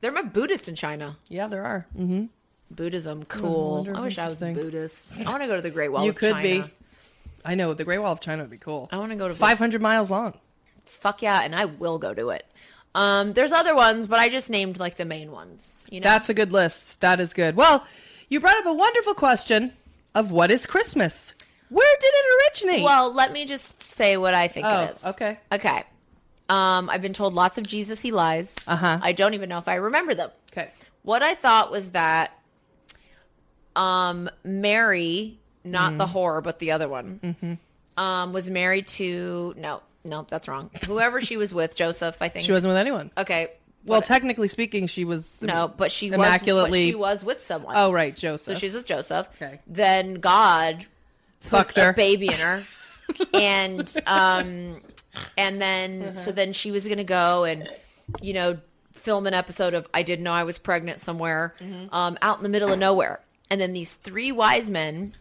they're a Buddhist in China. yeah, there are. Mm-hmm. Buddhism, cool. wonder, I wish I was interesting. Buddhist. I want to go to the Great Wall of China. You of could China. be. I know the Great Wall of China would be cool. I want to go to It's 500 miles long. Fuck yeah, and I will go to it. Um, there's other ones, but I just named like the main ones. You know, That's a good list. That is good. Well, you brought up a wonderful question of what is Christmas? Where did it originate? well, let me just say what I think Oh, it is. okay. Okay. Um, I've been told lots of Jesus he lies. Uh-huh. I don't even know if I remember them. okay. What I thought was that um, Mary, not Mm-hmm. the whore, but the other one, um, was married to no, no, that's wrong. Whoever she was with, Joseph, I think. She wasn't with anyone. okay. Well, but- technically speaking, she was no, but she immaculately. was. But she was with someone. oh, right, Joseph. so she's with Joseph. Okay. Then God fucked her. a baby in her, and um, and then Uh-huh. so then she was gonna go and you know film an episode of I didn't know I was pregnant somewhere, Mm-hmm. um, out in the middle of nowhere, and then these three wise men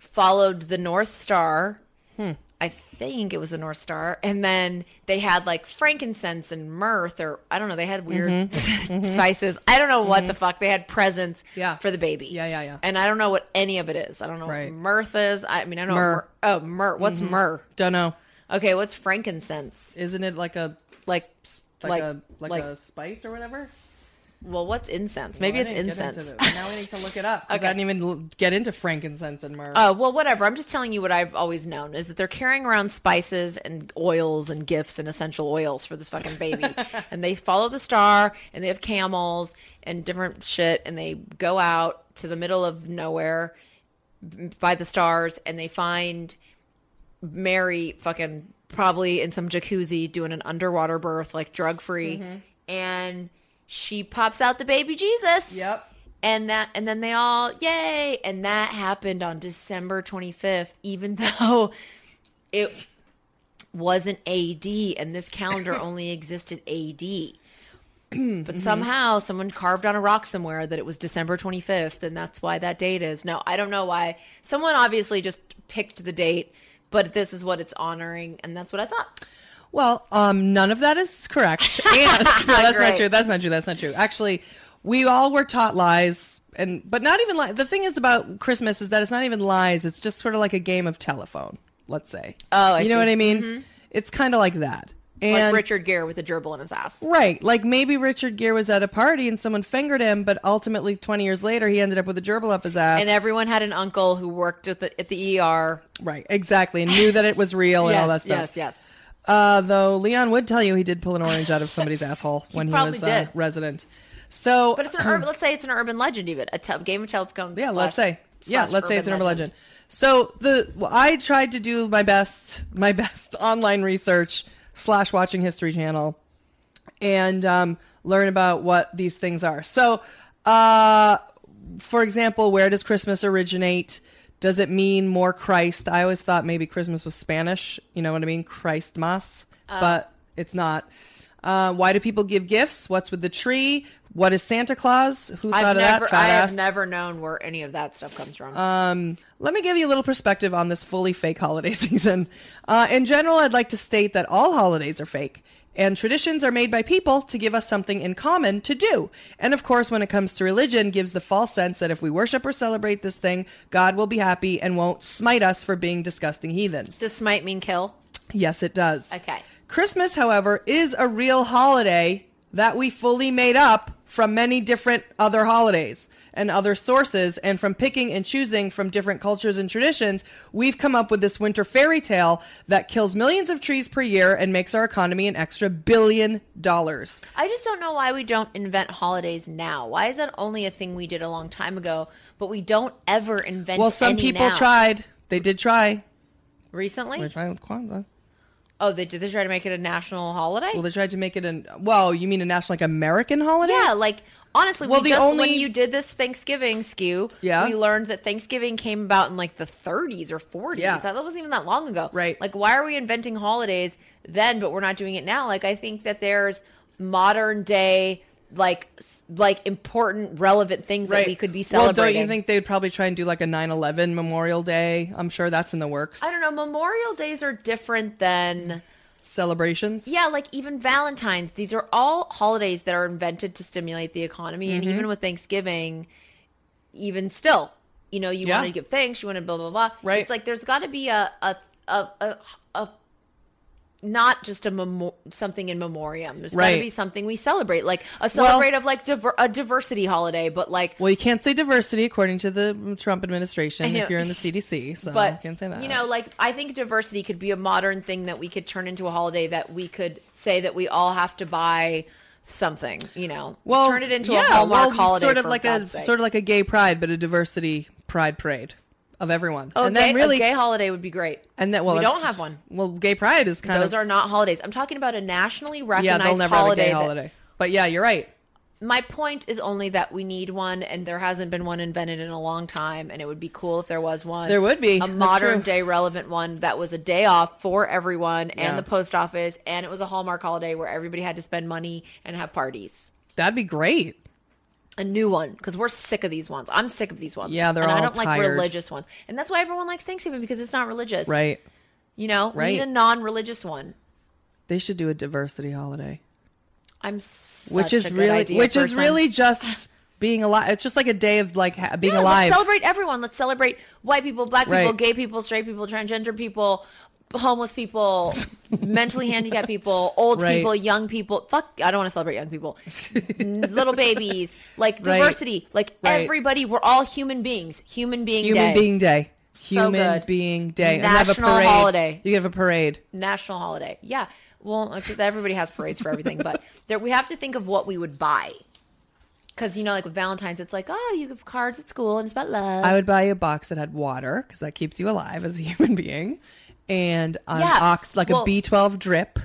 followed the North Star. Hmm. I think it was the North Star, and then they had like frankincense and mirth, or I don't know. They had weird spices. I don't know what the fuck they had presents Mm-hmm. Yeah. for the baby. Yeah, yeah, yeah. And I don't know what any of it is. I don't know Right. what mirth is. I mean, I know. Myrrh. Mm-hmm. Myrrh. Oh, myrrh. What's myrrh? Don't know. Okay, what's frankincense? Isn't it like a Like, like, like, a like, like- a spice or whatever? Well, what's incense? Maybe Well, it's I didn't get into incense. Now we need to look it up. Okay. I didn't even get into frankincense and myrrh. Oh, well, whatever. I'm just telling you what I've always known is that they're carrying around spices and oils and gifts and essential oils for this fucking baby. and they follow the star and they have camels and different shit and they go out to the middle of nowhere by the stars and they find Mary fucking probably in some jacuzzi doing an underwater birth, like drug free. Mm-hmm. And she pops out the baby Jesus. Yep. and that and then they all yay. And that happened on december 25th even though it wasn't ad and this calendar only existed ad but mm-hmm. somehow someone carved on a rock somewhere that it was december 25th and that's why that date is. No i don't know why. Someone obviously just picked the date but this is what it's honoring and that's what i thought Well, um, none of that is correct. And, no, that's not true. That's not true. That's not true. Actually, we all were taught lies, and but not even li- the thing is about Christmas is that it's not even lies. It's just sort of like a game of telephone. Let's say. Oh, I you know see. what I mean? It's kind of like that. And like richard gere with a gerbil in his ass Right. Like maybe Richard Gere was at a party and someone fingered him, but ultimately 20 years later he ended up with a gerbil up his ass. and everyone had an uncle who worked at the at the er right. Exactly. And knew that it was real and all that stuff. yes yes Uh, though Leon would tell you he did pull an orange out of somebody's asshole when he was uh, resident. So, But it's an urban. let's say it's an urban legend, even a te- game of telephone. yeah, slash- let's say, yeah, let's say it's an urban legend. So the well, I tried to do my best, my best online research slash watching History Channel, and um, learn about what these things are. So, uh, for example, where does Christmas originate? Does it mean more Christ? I always thought maybe Christmas was Spanish. You know what I mean? Christ Mas, but it's not. Uh, why do people give gifts? What's with the tree? What is Santa Claus? Who thought I've of never, that? Fat I ass? have never known where any of that stuff comes from. Um, let me give you a little perspective on this fully fake holiday season. Uh, in general, I'd like to state that all holidays are fake, and traditions are made by people to give us something in common to do. And of course, when it comes to religion, gives the false sense that if we worship or celebrate this thing, God will be happy and won't smite us for being disgusting heathens. Does smite mean kill? Yes, it does. Okay. Christmas, however, is a real holiday that we fully made up from many different other holidays and other sources. And from picking and choosing from different cultures and traditions, we've come up with this winter fairy tale that kills millions of trees per year and makes our economy an extra billion dollars. I just don't know why we don't invent holidays now. Why is that only a thing we did a long time ago, but we don't ever invent? Well, some people now? tried. They did try. recently. They tried with Kwanzaa. Oh, they did. They try to make it a national holiday. Well, they tried to make it an. Well, you mean a national, like American holiday? Yeah, like honestly, Well, we the just when you did this Thanksgiving Scheww, Yeah. we learned that Thanksgiving came about in like the 30s or 40s. Yeah. That wasn't even that long ago. Right. Like, why are we inventing holidays then, but we're not doing it now? Like, I think that there's modern day, like, like important, relevant things that we could be celebrating. Well, don't you think they'd probably try and do like a 9/11 Memorial Day? I'm sure that's in the works. I don't know. Memorial days are different than. Celebrations. Yeah, like even Valentine's. These are all holidays that are invented to stimulate the economy. Mm-hmm. And even with Thanksgiving, even still, you know, you Yeah. want to give thanks, you want to blah blah blah. Right. It's like there's got to be a a a a, a not just a memo- something in memoriam. There's got to be something we celebrate, like a celebrate of like diver- a diversity holiday, but like Well, you can't say diversity according to the Trump administration if you're in the CDC. So but you can't say that. you know like i think diversity could be a modern thing that we could turn into a holiday that we could say that we all have to buy something you know well, turn it into yeah, a hallmark well, holiday sort of like a sake. sort of like a gay pride, but a diversity pride parade of everyone. oh, and gay, then really, a gay holiday would be great and then well, we don't have one Well, gay pride is kind those of are not holidays i'm talking about a nationally yeah, recognized they'll never holiday, have a gay holiday. But yeah, you're right. my point is only that we need one and there hasn't been one invented in a long time and it would be cool if there was one There would be. a modern day relevant one that was a day off for everyone Yeah. and the post office and it was a hallmark holiday where everybody had to spend money and have parties That'd be great. A new one because we're sick of these ones. I'm sick of these ones. Yeah, they're and I don't like religious ones, and that's why everyone likes Thanksgiving because it's not religious, Right. You know, we need a non-religious one. They should do a diversity holiday, I'm such which is a good really, idea which is really just being alive. It's just like a day of like ha- being Yeah, alive. Let's celebrate everyone. Let's celebrate white people, black people, Right. gay people, straight people, transgender people, homeless people, mentally handicapped people, old Right. people, young people. Fuck, I don't want to celebrate young people. Little babies, like Right. diversity, like Right. everybody. We're all human beings. Human being Human day. Being Day. Human good. Being Day. and have a National parade. holiday. You have a parade. national holiday. Yeah. Well, uh, everybody has parades for everything, but there we have to think of what we would buy. Because you know, like with Valentine's, it's like, oh, you give cards at school and it's about love. I would buy you a box that had water because that keeps you alive as a human being, and an Yeah. ox like Well- a B twelve drip,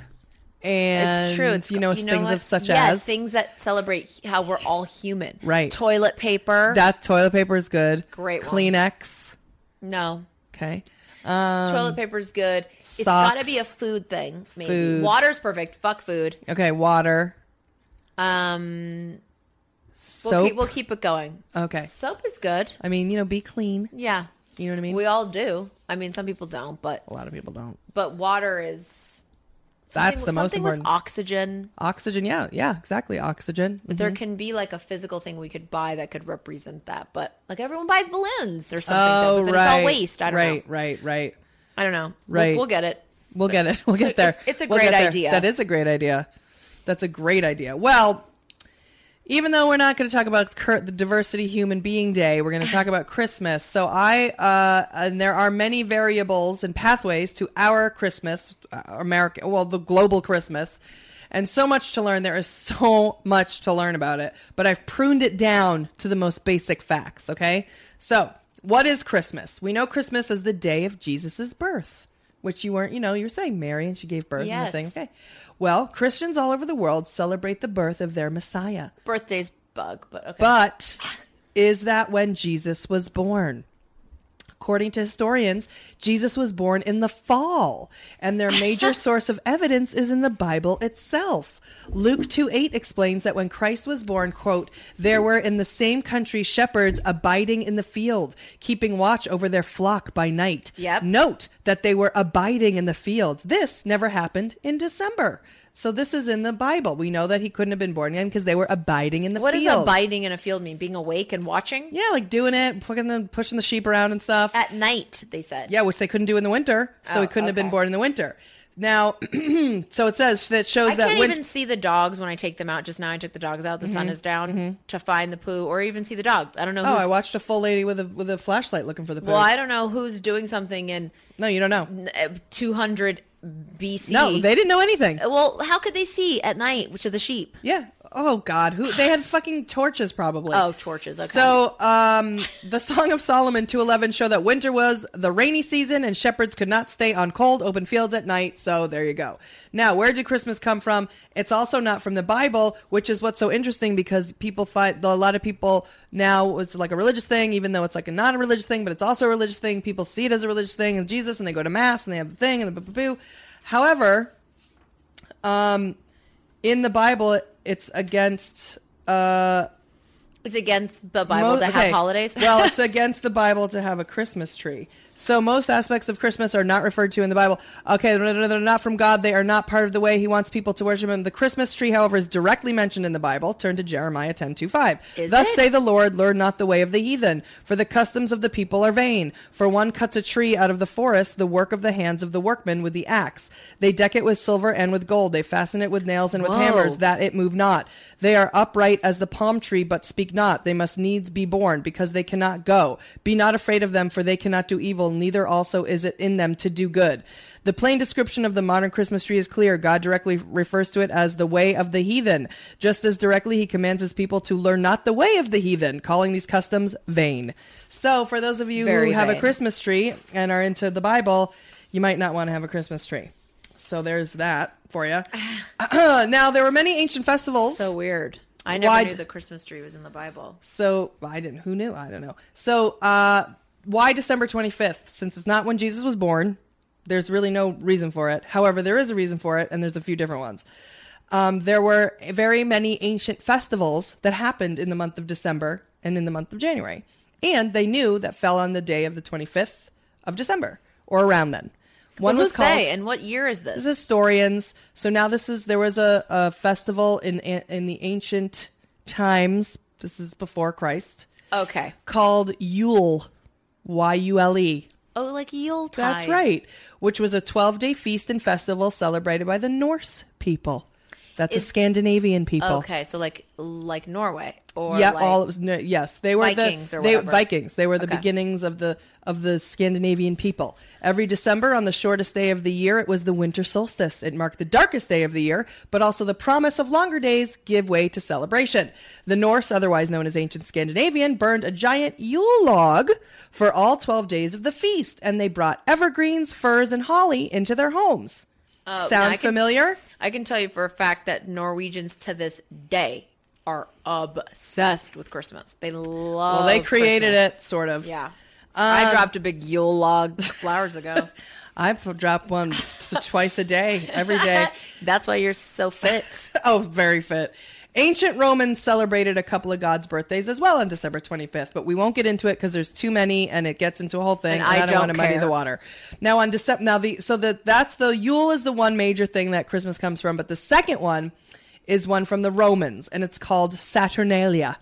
and it's true. It's you know things what? of such yes, as things that celebrate how we're all human. Right. Toilet paper. that toilet paper is good. Great one. Kleenex. no. Okay. Um, Toilet is good. It's got to be a food thing. Maybe Food. water's perfect. Fuck food. okay. Water. Um, we'll Soap. keep, we'll keep it going. okay. Soap is good. I mean, you know, be clean. Yeah, You know what I mean? we all do. I mean, some people don't, but a lot of people don't. but water is That's the most important. oxygen. Oxygen. Yeah. Yeah. Exactly. Oxygen. But there mm-hmm. can be like a physical thing we could buy that could represent that. But like everyone buys balloons or something. Oh, right. It's all waste. I don't right. know. Right. Right. right. I don't know. Right. We'll, we'll get it. We'll get it. We'll get there. it's- it's a We'll great idea. That is a great idea. That's a great idea. Well, even though we're not going to talk about cur- the Diversity Human Being Day, we're going to talk about Christmas. So I, uh, and there are many variables and pathways to our Christmas, uh, America, well, the global Christmas, and so much to learn. There is so much to learn about it, but I've pruned it down to the most basic facts. Okay, so what is Christmas? We know Christmas is the day of Jesus' birth, which you weren't, you know, you were saying Mary and she gave birth and the thing. Okay. Well, Christians all over the world celebrate the birth of their Messiah. Birthday's bug, but okay. But is that when Jesus was born? According to historians, Jesus was born in the fall, and their major source of evidence is in the Bible itself. Luke 2 8 explains that when Christ was born, quote, there were in the same country shepherds abiding in the field, keeping watch over their flock by night. Yep. Note that they were abiding in the field. This never happened in December. So this is in the Bible. We know that he couldn't have been born again because they were abiding in the field. what does abiding in a field mean? Being awake and watching? Yeah, like doing it, pushing the pushing the sheep around and stuff. At night, they said. yeah, which they couldn't do in the winter, so Oh, he couldn't have been born in the winter. Now, so it says that shows I that I can't win- even see the dogs when I take them out. Just now, I took the dogs out. The sun Mm-hmm. is down to find the poo, or even see the dogs. I don't know. Oh, I watched a full lady with a with a flashlight looking for the poo. well, I don't know who's doing something in no, you don't know. uh, 200 BC. No, they didn't know anything. Well, how could they see at night, which are the sheep? Yeah. Oh God, who they had fucking torches probably. Oh, torches. Okay. So, um, the Song of Solomon 211 show that winter was the rainy season and shepherds could not stay on cold, open fields at night. So there you go. Now, where did Christmas come from? It's also not from the Bible, which is what's so interesting because people find a lot of people now it's like a religious thing, even though it's like a not a religious thing, but it's also a religious thing. People see it as a religious thing and Jesus and they go to mass and they have the thing and the boo boo boo. However, um, in the Bible, it's against uh it's against the Bible to have okay. holidays. well, it's against the Bible to have a Christmas tree. So most aspects of Christmas are not referred to in the Bible. Okay, they're not from God. They are not part of the way He wants people to worship Him. The Christmas tree, however, is directly mentioned in the Bible. Turn to Jeremiah 10, 2, 5. Is Thus it? say the Lord, learn not the way of the heathen, for the customs of the people are vain. For one cuts a tree out of the forest, the work of the hands of the workmen with the axe. They deck it with silver and with gold. They fasten it with nails and with Whoa. hammers, that it move not. They are upright as the palm tree, but speak not. They must needs be born, because they cannot go. Be not afraid of them, for they cannot do evil, neither also is it in them to do good. The plain description of the modern Christmas tree is clear. God directly refers to it as the way of the heathen, just as directly he commands his people to learn not the way of the heathen, calling these customs vain. So, for those of you Very who have a. Christmas tree and are into the Bible, you might not want to have a Christmas tree. So, there's that for you. now, there were many ancient festivals. So weird. I never Why knew the Christmas tree was in the Bible. So I didn't. Who knew? I don't know. So uh, why December 25th? Since it's not when Jesus was born, there's really no reason for it. However, there is a reason for it, and there's a few different ones. Um, there were very many ancient festivals that happened in the month of December and in the month of January, and they knew that fell on the day of the 25th of December or around then. One Well, was called they and what year is this? this is historians. So now this is there was a, a festival in in the ancient times. This is before Christ okay. called Yule, Y U L E. Oh, like Yuletide. That's right. Which was a 12 day feast and festival celebrated by the Norse people. That's a Scandinavian people. Okay, so like like Norway or yeah, like, all it was no, yes, they were Vikings the or they, whatever. Vikings. They were the Okay. beginnings of the of the Scandinavian people. Every December on the shortest day of the year, it was the winter solstice. It marked the darkest day of the year, but also the promise of longer days give way to celebration. The Norse, otherwise known as ancient Scandinavian, burned a giant Yule log for all 12 days of the feast, and they brought evergreens, firs, and holly into their homes. Oh, I Sound can- familiar? I can tell you for a fact that Norwegians to this day are obsessed with Christmas. They love. Well, they created Christmas. it, sort of. Yeah. I um, dropped a big Yule log flowers ago. I've dropped one twice a day, every day. That's why you're so fit. Oh, very fit. Ancient Romans celebrated a couple of gods' birthdays as well on December 25th, but we won't get into it because there's too many and it gets into a whole thing. And And, I I, don't don't want to muddy the water. Now on December, now the so the that's the Yule is the one major thing that Christmas comes from, but the second one is one from the Romans, and it's called Saturnalia.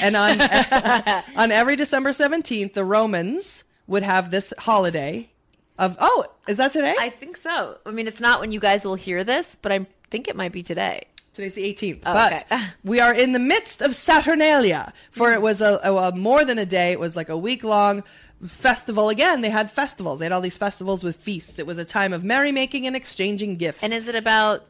And on on every December 17th, the Romans would have this holiday of oh, is that today? I think so. I mean, it's not when you guys will hear this, but I think it might be today. Today's the 18th. Oh, but okay. we are in the midst of Saturnalia, for it was a, a, more than a day. It was like a week long festival. Again, they had festivals. They had all these festivals with feasts. It was a time of merrymaking and exchanging gifts. And is it about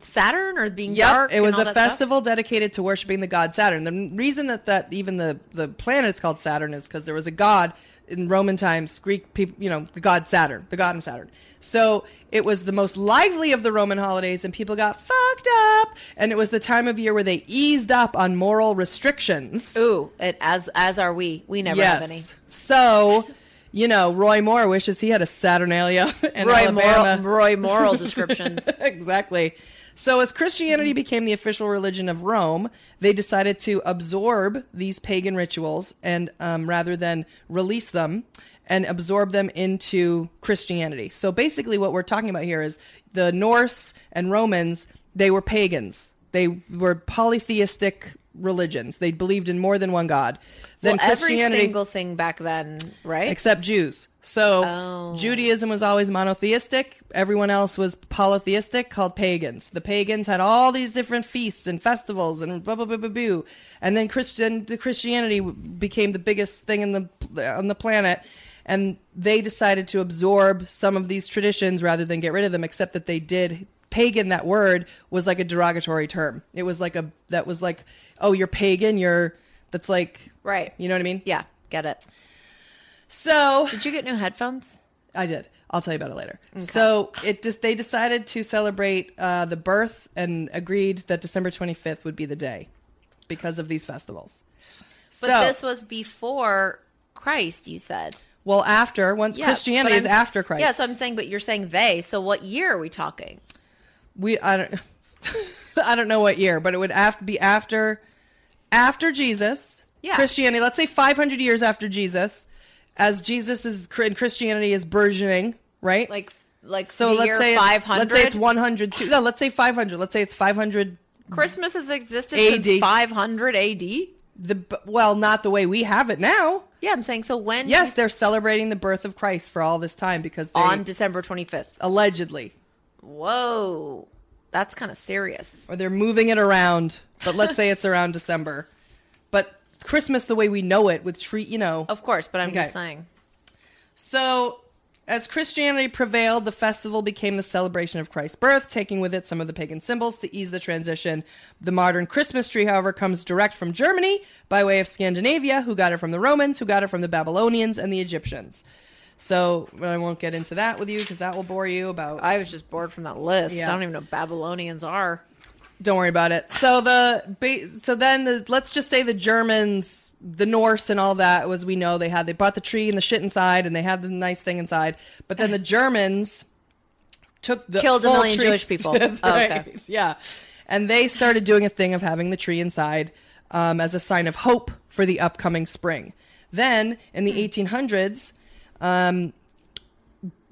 Saturn or being Yep, dark? it was a that stuff? festival dedicated to worshiping the god Saturn. The reason that, that even the, the planet's called Saturn is because there was a god in Roman times, Greek people, you know, the god Saturn, the god of Saturn. So it was the most lively of the Roman holidays, and people got fucked up. And it was the time of year where they eased up on moral restrictions. Ooh, it, as as are we. We never have any. So, you know, Roy Moore wishes he had a Saturnalia in Roy Alabama. moral, Roy moral descriptions. exactly. So, as Christianity became the official religion of Rome, they decided to absorb these pagan rituals and um, rather than release them and absorb them into Christianity. So, basically, what we're talking about here is the Norse and Romans, they were pagans, they were polytheistic religions, they believed in more than one God. well, Then every Christianity single thing back then, right? except Jews. So Oh. Judaism was always monotheistic. Everyone else was polytheistic, called pagans. The pagans had all these different feasts and festivals and blah blah blah blah blah. And then Christian the Christianity became the biggest thing in the on the planet. And they decided to absorb some of these traditions rather than get rid of them. Except that they did pagan. That word was like a derogatory term. It was like a that was like oh you're pagan. You're that's like right. you know what I mean. Yeah, get it. So Did you get new headphones? I did. I'll tell you about it later. So it just they decided to celebrate uh, the birth and agreed that December 25th would be the day because of these festivals. But so, this was before Christ, you said. well, after once Yeah, Christianity is after Christ. Yeah, so I'm saying, but you're saying they. So what year are we talking? we I don't I don't know what year, but it would have to be after after Jesus. Yeah. Christianity. Let's say 500 years after Jesus. As Jesus is and Christianity is burgeoning, right? Like like so let's year say 500. let's say it's 100 too. No, let's say 500. Let's say it's 500 Christmas has existed AD. since 500 AD. the well, not the way we have it now. Yeah, I'm saying so when Yes, they're celebrating the birth of Christ for all this time because they on December 25th. allegedly Whoa. That's kind of serious. or they're moving it around. But let's say it's around December. Christmas the way we know it with tree, you know. Of course, but I'm Okay. just saying. So, as Christianity prevailed, the festival became the celebration of Christ's birth, taking with it some of the pagan symbols to ease the transition. The modern Christmas tree, however, comes direct from Germany by way of Scandinavia, who got it from the Romans, who got it from the Babylonians and the Egyptians. So, I won't get into that with you because that will bore you about. I was just bored from that list. Yeah. I don't even know what Babylonians are. Don't worry about it. So the so then the let's just say the Germans, the Norse, and all that was we know they had they brought the tree and the shit inside and they had the nice thing inside, but then the Germans took the Killed a million tree- Jewish people. That's Oh, right. okay. Yeah, and they started doing a thing of having the tree inside um, as a sign of hope for the upcoming spring. Then in the 1800s, um,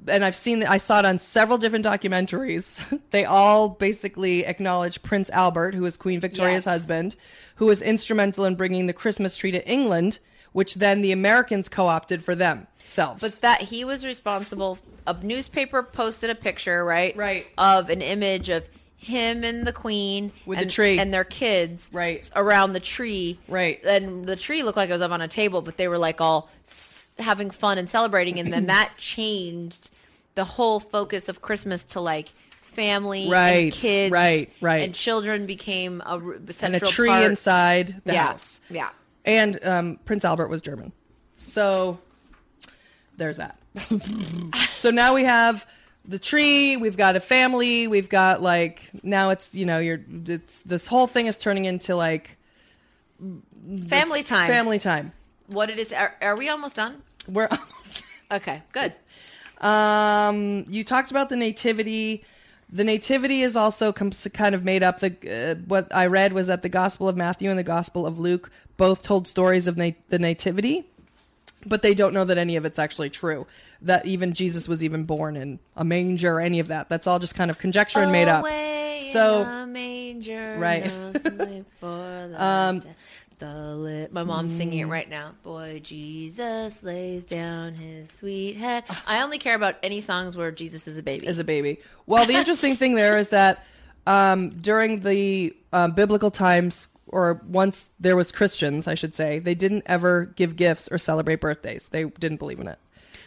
and I've seen that I saw it on several different documentaries. they all basically acknowledge Prince Albert, who was Queen Victoria's Yes. husband, who was instrumental in bringing the Christmas tree to England, which then the Americans co-opted for themselves. But that he was responsible. A newspaper posted a picture, right? Right. Of an image of him and the queen With the tree. and their kids, Right. around the tree, Right. And the tree looked like it was up on a table, but they were like all s- having fun and celebrating, and then that changed the whole focus of Christmas to like family Right, and kids, right, right. and children became a central. and a tree part. inside the yeah, house. yeah. And um, Prince Albert was German. So there's that. so now we have the tree, we've got a family, we've got like now it's you know, you're it's this whole thing is turning into like Family time. Family time. What it is? Are, are we almost done? We're almost Okay, good. Um, you talked about the nativity. The nativity is also com- kind of made up. The uh, what I read was that the Gospel of Matthew and the Gospel of Luke both told stories of na- the nativity, but they don't know that any of it's actually true. That even Jesus was even born in a manger or any of that. That's all just kind of conjecture and made up. Away So- a manger, Right. no sleep for the Um. The lit. My mom's singing it right now. Boy, Jesus lays down his sweet head. I only care about any songs where Jesus is a baby. as a baby. Well, the interesting thing there is that um, during the um, biblical times, or once there was Christians, I should say, they didn't ever give gifts or celebrate birthdays. They didn't believe in it.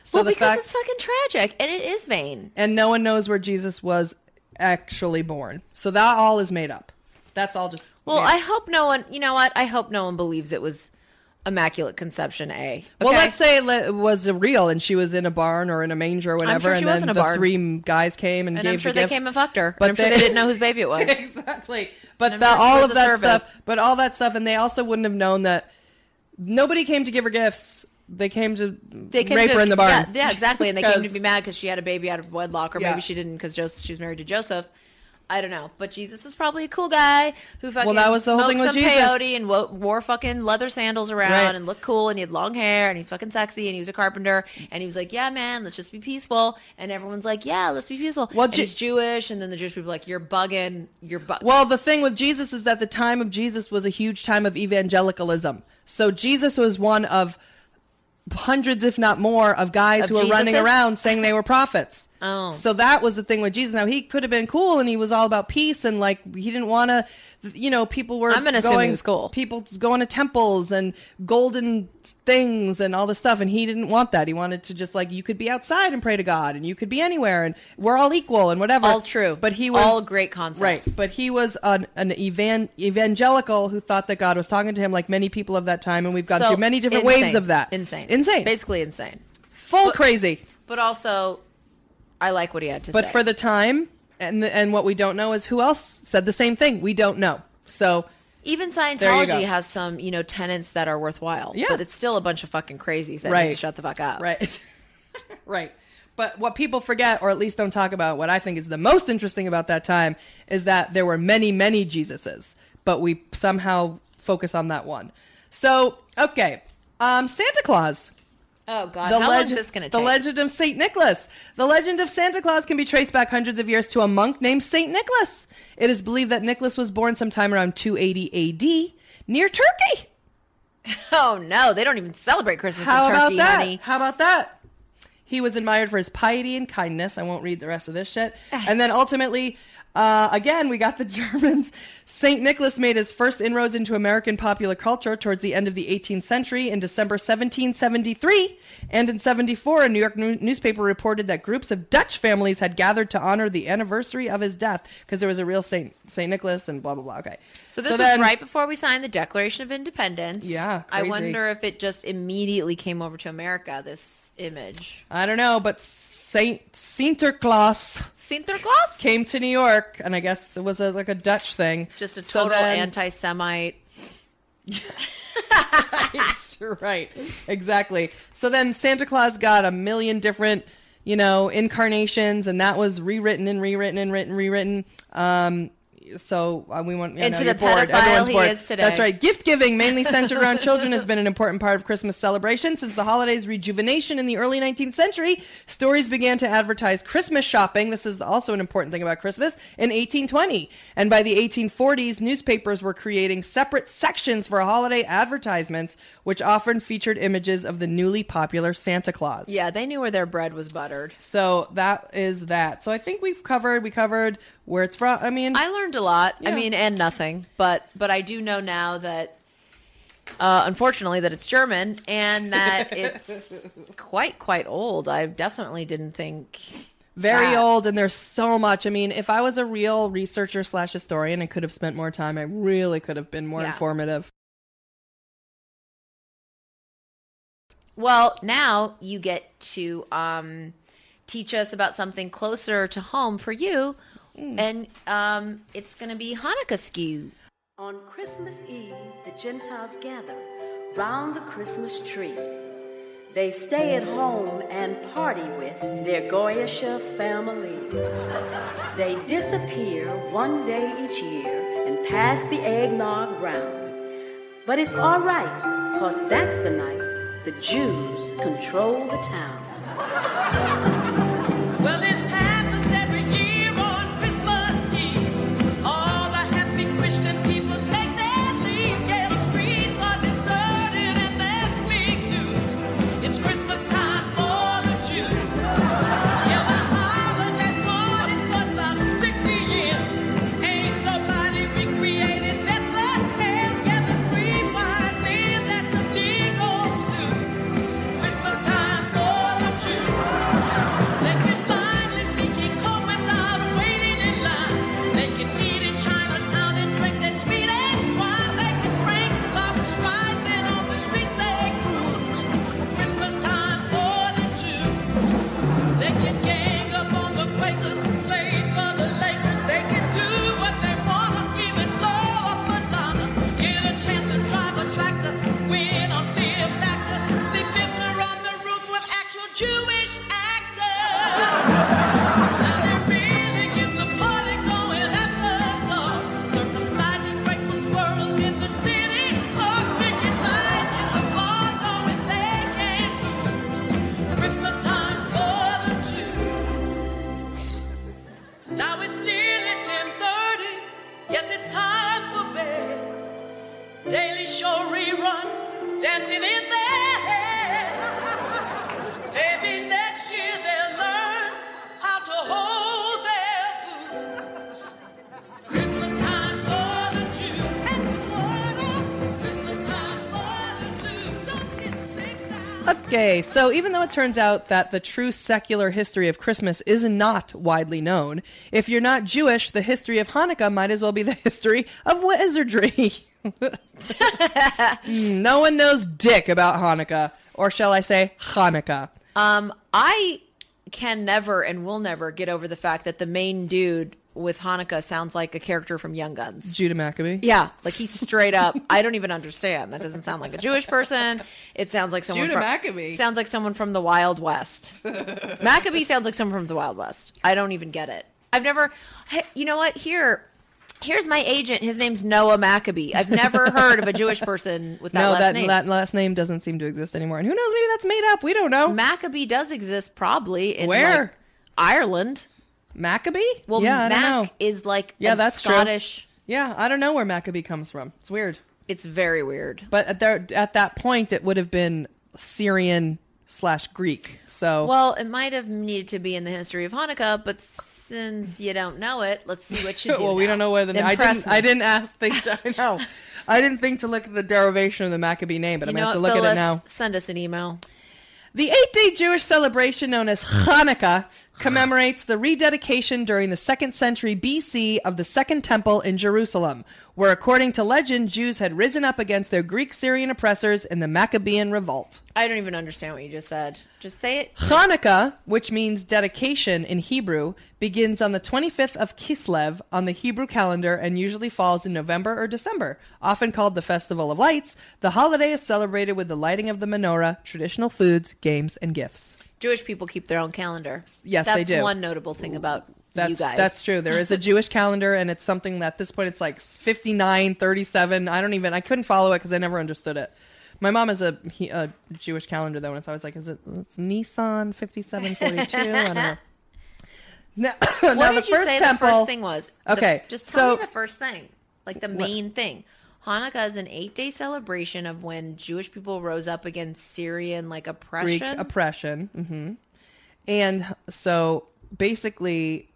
So well, because fact, it's fucking tragic, and it is vain. and no one knows where Jesus was actually born. So that all is made up. That's all just Well, made I hope no one. You know what? I hope no one believes it was immaculate conception. A. Well, let's say it le- it was real, and she was in a barn or in a manger or whatever, sure and then the barn. three guys came and, And gave I'm sure the they gifts. came and fucked her. But and I'm sure they- they didn't know whose baby it was. exactly. But I'm the, sure all of that servant. stuff, but all that stuff, and they also wouldn't have known that nobody came to give her gifts. They came to They came rape to, her in the barn. Yeah, yeah, exactly. And they came to be mad because she had a baby out of wedlock, or Yeah. maybe she didn't because she was married to Joseph. I don't know, but Jesus is probably a cool guy who fucking that was the whole smoked thing with some Jesus. peyote and wo- wore fucking leather sandals around Right. and looked cool and he had long hair and he's fucking sexy and he was a carpenter and he was like, yeah, man, let's just be peaceful. And everyone's like, yeah, let's be peaceful. Well, and Je- he's Jewish, and then the Jewish people are like, you're bugging, you're bugging. Well, the thing with Jesus is that the time of Jesus was a huge time of evangelicalism. So Jesus was one of hundreds, if not more, of guys Of who were running around saying they were prophets. Oh. So that was the thing with Jesus. Now he could have been cool and he was all about peace and like he didn't want to you know, people were I'm gonna assume he going was cool. people going to temples and golden things and all this stuff and he didn't want that. He wanted to just like you could be outside and pray to God and you could be anywhere and we're all equal and whatever. All true. But he was All great concepts. Right. But he was an, an evan, evangelical who thought that God was talking to him like many people of that time and we've gone So, through many different insane. waves of that. Insane. Insane. Basically insane. Full But- crazy. But also, I like what he had to But say. But for the time, and and what we don't know is who else said the same thing. We don't know. So Even Scientology has some, you know, tenets that are worthwhile. Yeah. But it's still a bunch of fucking crazies that need to shut the fuck up. right, right. But what people forget, or at least don't talk about, what I think is the most interesting about that time, is that there were many, many Jesuses, but we somehow focus on that one. So okay, um, Santa Claus. Oh God, The how long is legend, this going to take? the legend of Saint Nicholas. The legend of Santa Claus can be traced back hundreds of years to a monk named Saint Nicholas. It is believed that Nicholas was born sometime around 280 A.D. near Turkey. oh no, they don't even celebrate Christmas How in about Turkey, that? honey. How about that? He was admired for his piety and kindness. I won't read the rest of this shit. And then ultimately, uh, again, we got the Germans. St. Nicholas made his first inroads into American popular culture towards the end of the 18th century in December 1773. And in 74, a New York newspaper reported that groups of Dutch families had gathered to honor the anniversary of his death because there was a real St. St. Nicholas and blah, blah, blah. Okay. So this was then- right before we signed the Declaration of Independence. Yeah, I wonder if it just immediately came over to America. This image, I don't know, but St. Sinterklaas. Sinterklaas, came to New York, and I guess it was a, like a Dutch thing. just a So total then- anti-Semite. You're right, exactly. So then Santa Claus got a million different, you know, incarnations, and that was rewritten and rewritten and written, rewritten. Um, so uh, we want you Into know, the bored. Everyone's bored. is today. That's right. Gift giving, mainly centered around children, has been an important part of Christmas celebration since the holiday's rejuvenation in the early 19th century. Stories began to advertise Christmas shopping. This is also an important thing about Christmas in 1820, and by the 1840s, newspapers were creating separate sections for holiday advertisements, which often featured images of the newly popular Santa Claus. Yeah, they knew where their bread was buttered. So that is that. So I think we've covered. We covered where it's from. I mean, I learned a lot. Yeah. I mean, and nothing, but but I do know now that, uh, unfortunately, that it's German and that it's quite quite old. I definitely didn't think. very that. old and there's so much i mean if i was a real researcher slash historian and could have spent more time i really could have been more Yeah. informative Well, now you get to um, teach us about something closer to home for you, and um, it's going to be Hanukkah Scheww. On Christmas Eve, the Gentiles gather round the Christmas tree. They stay at home and party with their Goyisha family. They disappear one day each year and pass the eggnog round. But it's all right, because that's the night the Jews control the town. Okay, so even though it turns out that the true secular history of Christmas is not widely known, if you're not Jewish, the history of Hanukkah might as well be the history of wizardry. No one knows dick about Hanukkah, or shall I say Hanukkah. Um, I can never and will never get over the fact that the main dude with Hanukkah sounds like a character from Young Guns. Judah Maccabee. Yeah, like he's straight up. I don't even understand. That doesn't sound like a Jewish person. It sounds like someone Judah from Maccabee. Sounds like someone from the Wild West. Maccabee sounds like someone from the Wild West. I don't even get it. I've never. You know what? Here, Here's my agent. His name's Noah Maccabee. I've never heard of a Jewish person with that no, last that name. la- last name doesn't seem to exist anymore. And who knows? Maybe that's made up. We don't know. Maccabee does exist probably in Where? like, Ireland. Maccabee? Well, yeah, Mac is like Yeah, that's true. Scottish. Yeah, I don't know where Maccabee comes from. It's weird. It's very weird. But at, there, at that point, it would have been Syrian slash Greek. So Well, it might have needed to be in the history of Hanukkah, but since you don't know it, let's see what you do. well, we don't know where the I didn't. me. I didn't ask. Think to, I know. I didn't think to look at the derivation of the Maccabee name, but You I'm gonna have to look at it now. Send us an email. The eight day Jewish celebration known as Hanukkah commemorates the rededication during the second century BC of the Second Temple in Jerusalem, where, according to legend, Jews had risen up against their Greek Syrian oppressors in the Maccabean revolt. I don't even understand what you just said. Just say it. Hanukkah, which means dedication in Hebrew, begins on the 25th of Kislev on the Hebrew calendar and usually falls in November or December. Often called the Festival of Lights, the holiday is celebrated with the lighting of the menorah, traditional foods, games, and gifts. Jewish people keep their own calendar. Yes, that's they do. one notable thing about That's you guys. that's true. There is a Jewish calendar, and it's something that at this point it's like 59, 37. I don't even. I couldn't follow it because I never understood it. My mom has a, he- a Jewish calendar though, and it's always like, is it it's Nissan fifty seven forty two? I don't know. Now, What now did the you first say temple. the first thing was? The- Okay, just tell so- me the first thing, like the main thing. Hanukkah is an eight-day celebration of when Jewish people rose up against Syrian like oppression. Greek oppression. oppression. hmm And so basically,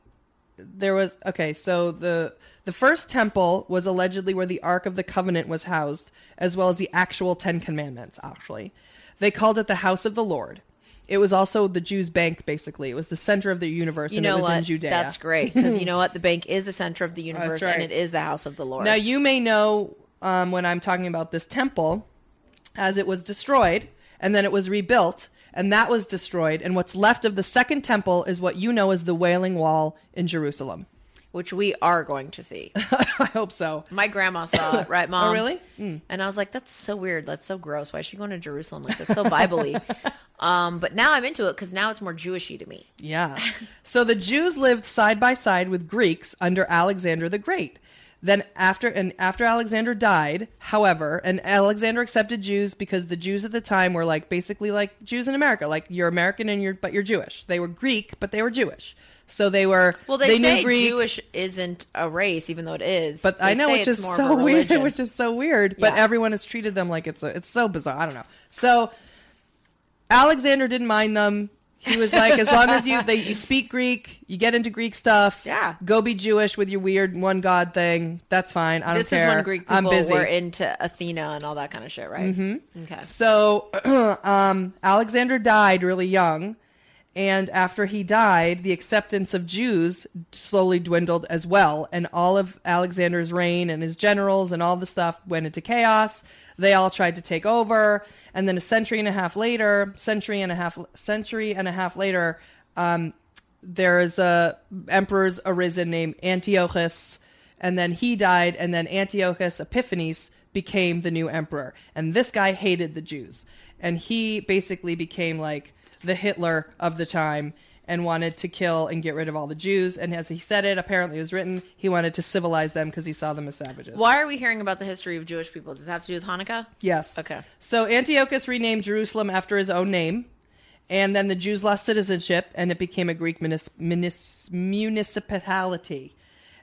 there was okay. So the the first temple was allegedly where the Ark of the Covenant was housed, as well as the actual Ten Commandments. Actually, they called it the House of the Lord. It was also the Jews' bank. Basically, it was the center of the universe, you and know it was what? in Judea. That's great because you know what? The bank is the center of the universe, right. and it is the house of the Lord. Now you may know um, when I'm talking about this temple, as it was destroyed and then it was rebuilt, and that was destroyed, and what's left of the second temple is what you know as the Wailing Wall in Jerusalem. which we are going to see. I hope so. My grandma saw it, right, Mom? Oh, really? And I was like, "That's so weird. That's so gross. Why is she going to Jerusalem? Like that's so Bible-y." um, but now I'm into it because now it's more Jewishy to me. Yeah. So the Jews lived side by side with Greeks under Alexander the Great. Then after and after Alexander died, however, and Alexander accepted Jews because the Jews at the time were like basically like Jews in America, like you're American and you're but you're Jewish. They were Greek, but they were Jewish. So they were Well, they, knew say Greek, Jewish isn't a race, even though it is. but They I know which it's is so weird, which is so weird. But Yeah. everyone has treated them like it's a, it's so bizarre. I don't know. So Alexander didn't mind them. He was like, as long as you they you speak Greek, you get into Greek stuff. Yeah. go be Jewish with your weird one God thing. That's fine. I don't this care. is when Greek I'm people busy. were into Athena and all that kind of shit, right? Mm-hmm. Okay. So um, Alexander died really young, and after he died, the acceptance of Jews slowly dwindled as well, and all of Alexander's reign and his generals and all the stuff went into chaos. They all tried to take over, and then a century and a half later, century and a half, century and a half later, um, there is a emperor's arisen named Antiochus, and then he died, and then Antiochus Epiphanes became the new emperor, and this guy hated the Jews, and he basically became like the Hitler of the time and wanted to kill and get rid of all the Jews. And as he said it, apparently it was written, he wanted to civilize them because he saw them as savages. Why are we hearing about the history of Jewish people? Does it have to do with Hanukkah? Yes. Okay. So Antiochus renamed Jerusalem after his own name, and then the Jews lost citizenship, and it became a Greek munis- munis- municipality.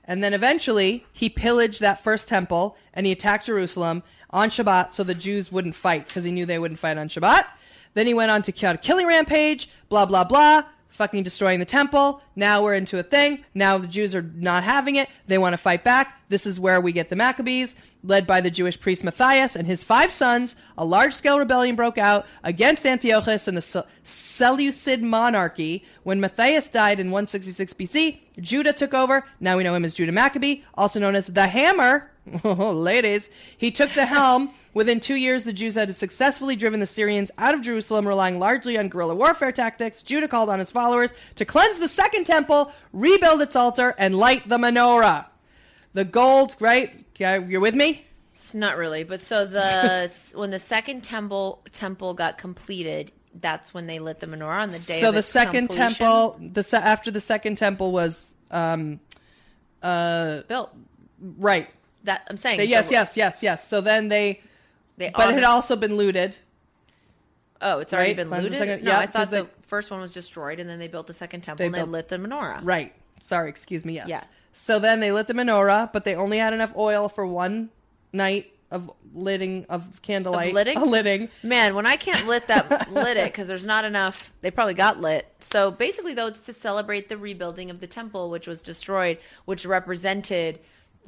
And then eventually he pillaged that first temple and he attacked Jerusalem on Shabbat so the Jews wouldn't fight because he knew they wouldn't fight on Shabbat. Then he went on to a killing rampage, blah, blah, blah, fucking destroying the temple. Now we're into a thing. Now the Jews are not having it. They want to fight back. This is where we get the Maccabees, led by the Jewish priest Matthias and his five sons. A large scale rebellion broke out against Antiochus and the Seleucid monarchy. When Matthias died in 166 BC, Judah took over. Now we know him as Judah Maccabee, also known as the Hammer. Oh, ladies. He took the helm. Within two years, the Jews had successfully driven the Syrians out of Jerusalem, relying largely on guerrilla warfare tactics. Judah called on his followers to cleanse the second temple, rebuild its altar, and light the menorah. The gold, right? You're with me? It's not really, but so the when the second temple temple got completed, that's when they lit the menorah on the day. so of the second completion? temple, the after the second temple was um, uh, built. right. That I'm saying. They- so yes, yes, yes, yes. So then they, They but it had also been looted. Oh, it's already right? been Cleanse looted. second- no, yeah, I thought they- the first one was destroyed, and then they built the second temple They and built- they lit the menorah. Right. Sorry, excuse me. Yes. Yeah. So then they lit the menorah, but they only had enough oil for one night of lighting of candlelight. Of litting? A litting. Man, when I can't lit that lit it because there's not enough. They probably got lit. So basically, though, it's to celebrate the rebuilding of the temple, which was destroyed, which represented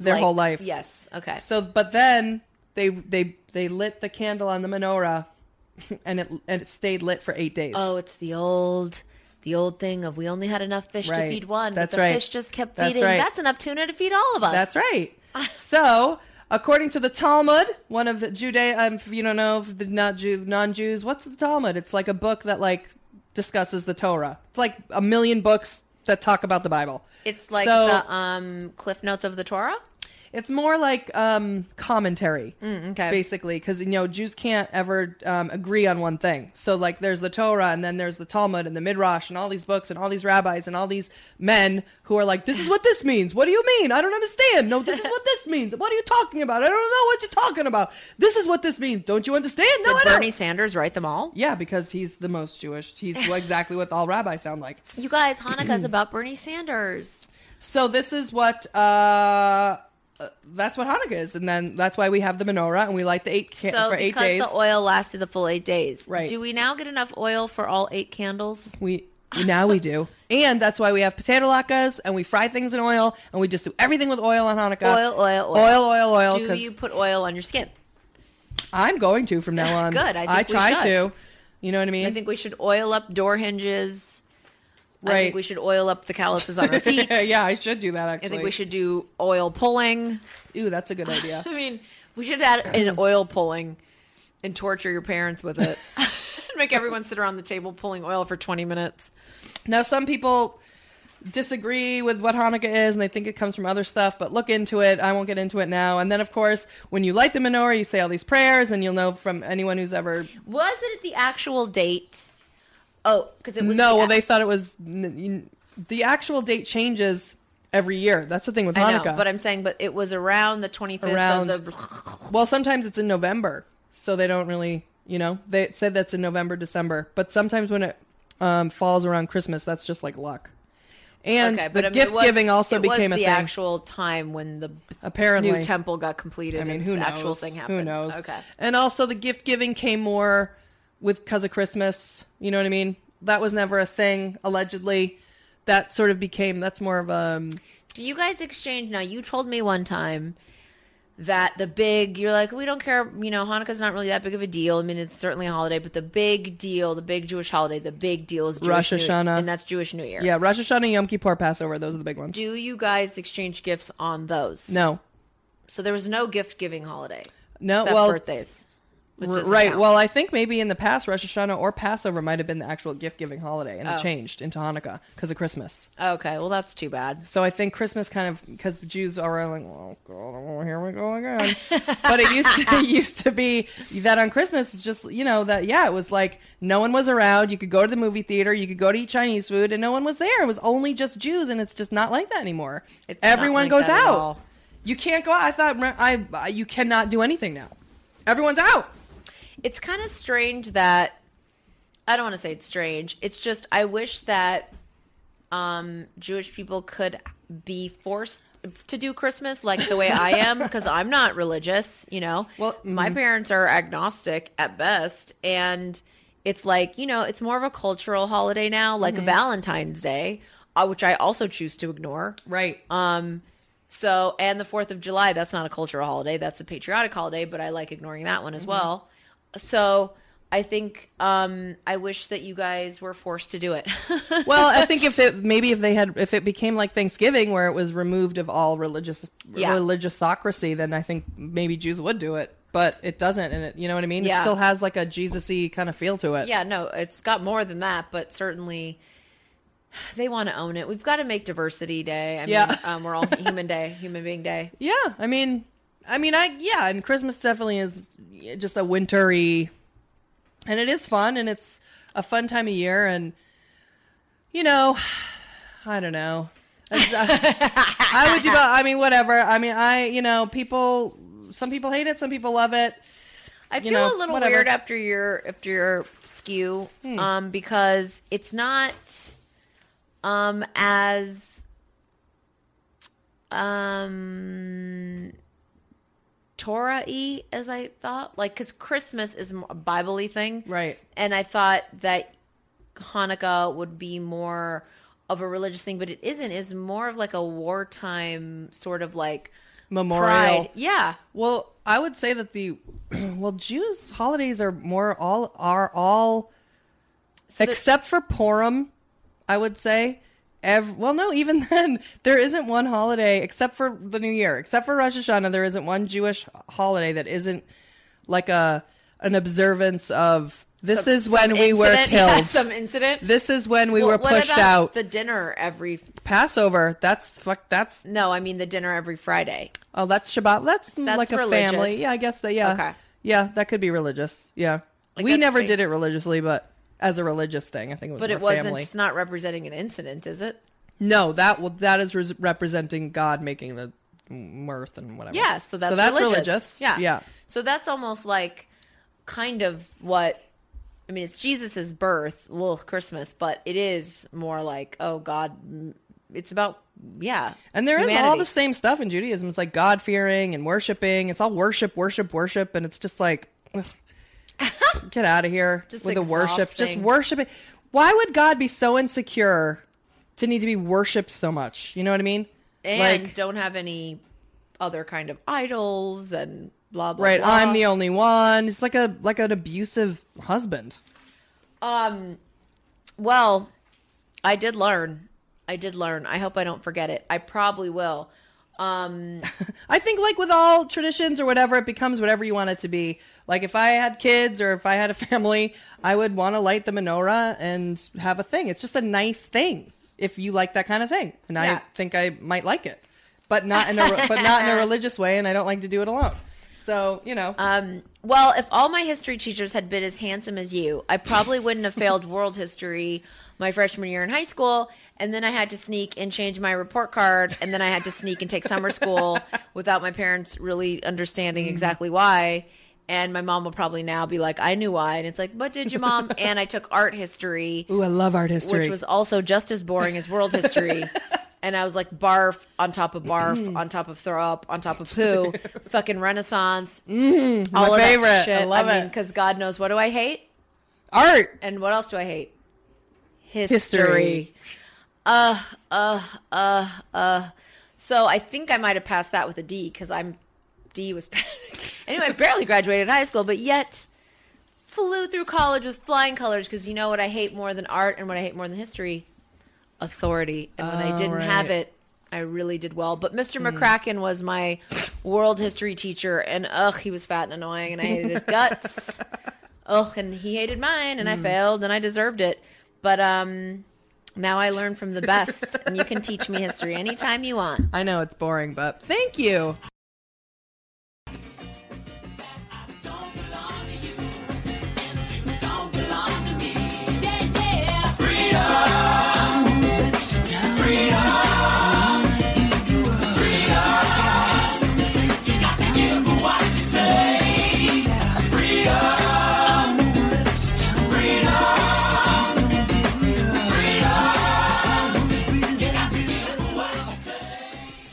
Their like- whole life. Yes. Okay. So, but then they they they lit the candle on the menorah, and it and it stayed lit for eight days. oh, it's the old. The old thing of we only had enough fish to feed one, That's but the right. fish just kept That's feeding. right. That's enough tuna to feed all of us. That's right. so, according to the Talmud, one of the Judea, um, if you don't know, if the not Jew, non-Jews, what's the Talmud? It's like a book that like discusses the Torah. It's like a million books that talk about the Bible. It's like So- the um, cliff notes of the Torah. It's more like um, commentary, Mm, okay. basically, because you know Jews can't ever um, agree on one thing. So like, there's the Torah, and then there's the Talmud and the Midrash, and all these books, and all these rabbis, and all these men who are like, "This is what this means. What do you mean? I don't understand. No, this is what this means. What are you talking about? I don't know what you're talking about. This is what this means. Don't you understand? No, Did I don't." Bernie Sanders write them all? Yeah, because he's the most Jewish. He's exactly what all rabbis sound like. You guys, Hanukkah's about Bernie Sanders. So this is what uh, that's what Hanukkah is, and then that's why we have the menorah and we light the eight ca- So for eight because days. the oil lasted the full eight days, Right. Do we now get enough oil for all eight candles? we now we do, and that's why we have potato latkes and we fry things in oil and we just do everything with oil on Hanukkah. Oil, oil, oil, oil, oil, oil. Do 'cause you put oil on your skin? I'm going to from now on. Good, I think we try should. to. You know what I mean? I think we should oil up door hinges. I Right. think we should oil up the calluses on our feet. yeah, I should do that. Actually, I think we should do oil pulling. Ooh, that's a good idea. I mean, we should add an oil pulling and torture your parents with it. Make everyone sit around the table pulling oil for 20 minutes. Now, some people disagree with what Hanukkah is and they think it comes from other stuff, but look into it. I won't get into it now. And then, of course, when you light the menorah, you say all these prayers, and you'll know from anyone who's ever. Was it the actual date? Oh, because it was No, the well, they thought it was. The actual date changes every year. That's the thing with I Hanukkah. know, but I'm saying, but it was around the 25th Around- of the. well, sometimes it's in November, so they don't really. You know, they said that's in November, December, but sometimes when it um, falls around Christmas, that's just like luck. And Okay, the I mean, gift was- giving also became a the thing. actual time when the Apparently. new temple got completed. I mean, and who the knows? actual thing happened. Who knows? Okay. And also, the gift giving came more with because of Christmas. You know what I mean? That was never a thing. Allegedly, that sort of became. That's more of a. Um, Do you guys exchange now? You told me one time that the big you're like we don't care. You know, Hanukkah's not really that big of a deal. I mean, it's certainly a holiday, but the big deal, the big Jewish holiday, the big deal is Jewish Rosh New- Hashanah. and that's Jewish New Year. yeah, Rosh Hashanah, and Yom Kippur, Passover. Those are the big ones. Do you guys exchange gifts on those? No, So there was no gift giving holiday. no. well, birthdays. Right. Well, I think maybe in the past, Rosh Hashanah or Passover might have been the actual gift giving holiday, and Oh. it changed into Hanukkah because of Christmas. okay. Well, that's too bad. So I think Christmas kind of because Jews are like, oh God, oh, here we go again. but it used to, it used to be that on Christmas, just you know that yeah, it was like no one was around. You could go to the movie theater, you could go to eat Chinese food, and no one was there. It was only just Jews, and it's just not like that anymore. It's Everyone like goes out. You can't go out. I thought I, I you cannot do anything now. Everyone's out. It's kind of strange that I don't want to say it's strange. It's just I wish that um, Jewish people could be forced to do Christmas like the way I am because I'm not religious. You know, Well, my parents are agnostic at best, and it's like you know it's more of a cultural holiday now, like Valentine's Day, uh, which I also choose to ignore. Right. Um, so, and the 4th of July, that's not a cultural holiday. That's a patriotic holiday, but I like ignoring that one as well. So, I think, um, I wish that you guys were forced to do it. well, I think if it maybe if they had if it became like Thanksgiving where it was removed of all religious Yeah. religiosocracy, then I think maybe Jews would do it. But it doesn't, and it you know what I mean. It still has like a Jesus-y kind of feel to it. yeah, no, it's got more than that, but certainly they want to own it. We've got to make diversity day. I mean, Yeah. um, we're all human day, human being day. yeah. I mean, I mean, I yeah, and Christmas definitely is just a wintry, and it is fun, and it's a fun time of year, and you know, I don't know. I would do. I mean, whatever. I mean, I you know, people. Some people hate it. Some people love it. I you feel know, a little whatever. weird after your after your skew, Hmm. um, because it's not um as um Torah y as I thought. Like, because Christmas is a Bible y thing, Right. And I thought that Hanukkah would be more of a religious thing, but it isn't. It's more of like a wartime sort of like Memorial. pride. Yeah. Well, I would say that the well, Jews holidays are more all are all So except for Purim. I would say. Ev- well, no, even then, there isn't one holiday except for the New Year, except for Rosh Hashanah. There isn't one Jewish holiday that isn't like a an observance of this some- is when we were incident- yeah, killed. some incident. this is when we Well, were what pushed about out. The dinner every Passover. That's fuck. That's no, I mean the dinner every Friday. oh, that's Shabbat. That's, That's like a religious. family. Yeah, I guess that. Yeah. Okay. Yeah, that could be religious. Yeah. Like, we never did it religiously, but as a religious thing, I think it was. But it wasn't. Family. It's not representing an incident, is it? No, that that is res- representing God making the mirth and whatever. Yeah. So that's, religious. religious. Yeah. Yeah. So that's almost like kind of what. I mean, it's Jesus's birth, little Christmas, but it is more like, oh God, mm, it's about yeah. And there is all the same stuff in Judaism. It's like God fearing and worshiping. It's all worship, worship, worship, and it's just like, ugh. get out of here Just with the worship. Just worship worshiping. Why would God be so insecure to need to be worshipped so much? You know what I mean? and like, don't have any other kind of idols and blah blah. right? blah. I'm the only one. It's like a like an abusive husband. Um, well, I did learn. I did learn. I hope I don't forget it. I probably will. Um, I think like with all traditions or whatever, it becomes whatever you want it to be. Like if I had kids or if I had a family, I would want to light the menorah and have a thing. It's just a nice thing if you like that kind of thing, and Yeah. I think I might like it, but not in a but not in a religious way, and I don't like to do it alone. So you know, um, well, if all my history teachers had been as handsome as you, I probably wouldn't have failed world history my freshman year in high school. And then I had to sneak and change my report card. And then I had to sneak and take summer school without my parents really understanding exactly why. And my mom will probably now be like, I knew why. And it's like, what did you, mom? And I took art history. ooh, I love art history. which was also just as boring as world history. and I was like barf on top of barf on top of throw up on top of poo, fucking Renaissance, all my favorite. I love mean, it. because God knows what do I hate art. and what else do I hate? History. History. Uh, uh, uh, uh. So I think I might have passed that with a D because I'm D was anyway. I barely graduated high school, but yet flew through college with flying colors because you know what I hate more than art and what I hate more than history? Authority. And when I Oh, didn't have it, I really did well. But Mr. McCracken was my world history teacher, and ugh, he was fat and annoying, and I hated his guts. ugh, and he hated mine, and I failed, and I deserved it. But um, now I learn from the best, and you can teach me history anytime you want. I know it's boring, but thank you. freedom.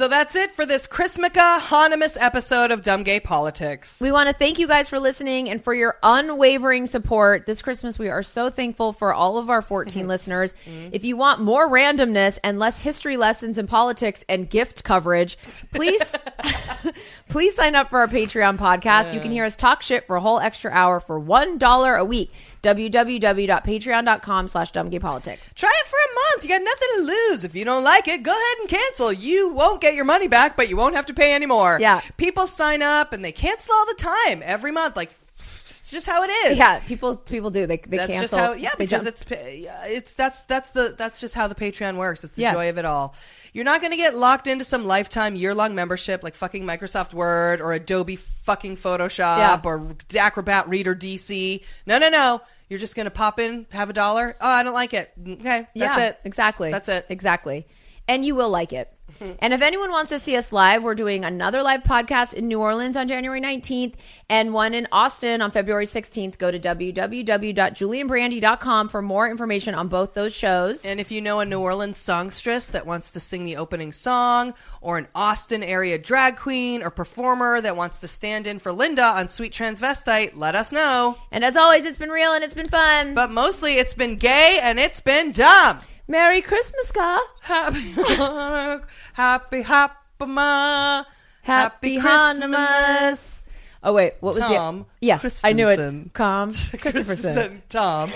So that's it for this Christmakkuh Hannumas episode of Dumb Gay Politics. We want to thank you guys for listening and for your unwavering support. This Christmas, we are so thankful for all of our 14 listeners. Mm-hmm. If you want more randomness and less history lessons in politics and gift coverage, please please sign up for our Patreon podcast. You can hear us talk shit for a whole extra hour for $1 a week. www.patreon.com slash dumbgaypolitics. Try it for a month. You got nothing to lose. If you don't like it, go ahead and cancel. You won't get your money back, but you won't have to pay anymore. Yeah. People sign up and they cancel all the time, every month. Like, it's just how it is. Yeah, people people do. They, they that's cancel. just how. Yeah, because jump. it's it's that's that's the that's just how the Patreon works. It's the Yeah. joy of it all. You're not going to get locked into some lifetime, year long membership like fucking Microsoft Word or Adobe fucking Photoshop Yeah. or Acrobat Reader DC. No, no, no. You're just going to pop in, have a dollar. Oh, I don't like it. Okay, that's yeah, it. Exactly. That's it. Exactly. And you will like it. and if anyone wants to see us live, we're doing another live podcast in New Orleans on January 19th and one in Austin on February 16th. Go to www.julieandbrandy.com for more information on both those shows. And if you know a New Orleans songstress that wants to sing the opening song, or an Austin area drag queen or performer that wants to stand in for Linda on Sweet Transvestite, let us know. And as always, it's been real and it's been fun. But mostly it's been gay and it's been dumb. Merry Christmakkuh. Happy Hanukkah, Happy Happama, Happy Hanukkah. Oh wait, what was Tom the Yeah, I knew it. Calm, Christopherson. Tom.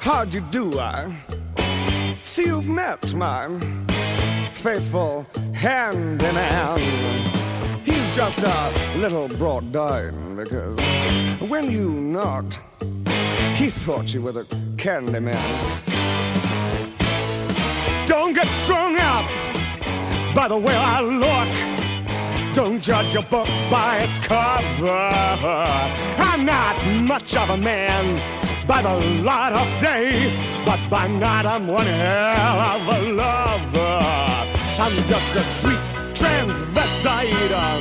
How'd you do, I? See, you've met my faithful hand in hand. He's just a little brought down because when you knocked, he thought you were the candy man. Don't get strung up by the way I look. Don't judge a book by its cover. I'm not much of a man by the light of day, but by night I'm one hell of a lover. I'm just a sweet transvestite uh,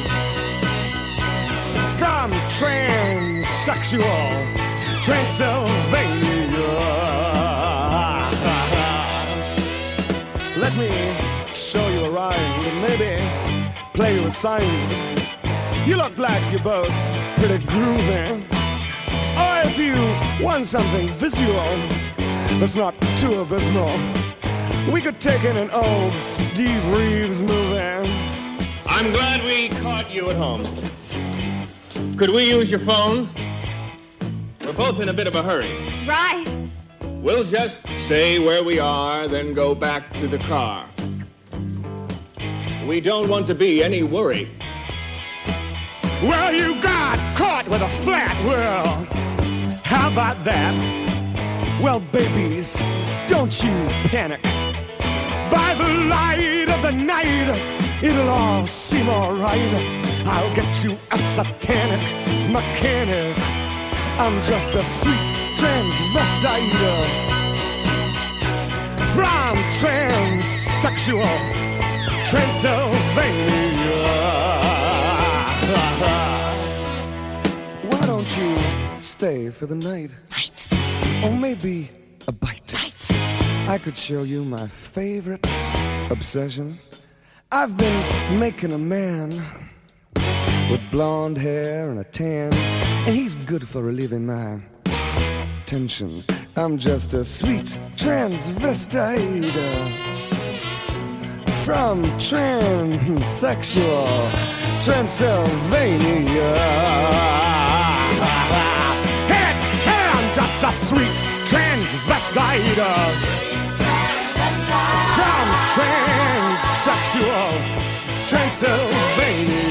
from transsexual Transylvania. Let me show you around and maybe play you a sign. You look like you're both pretty groovy. Or if you want something visual that's not too abysmal, we could take in an old Steve Reeves movie. I'm glad we caught you at home. Could we use your phone? We're both in a bit of a hurry. Right. We'll just say where we are, then go back to the car. We don't want to be any worry. Well, you got caught with a flat world. How about that? Well, babies, don't you panic. By the light of the night, it'll all seem alright. I'll get you a satanic mechanic. I'm just a sweet transvestite from transsexual Transylvania. Why don't you stay for the night? Night. Or maybe a bite. I could show you my favorite obsession. I've been making a man with blonde hair and a tan, and he's good for relieving my tension. I'm just a sweet transvestite uh, from transsexual Transylvania. Hey, hey, I'm just a sweet transvestite uh, from transsexual Transylvania.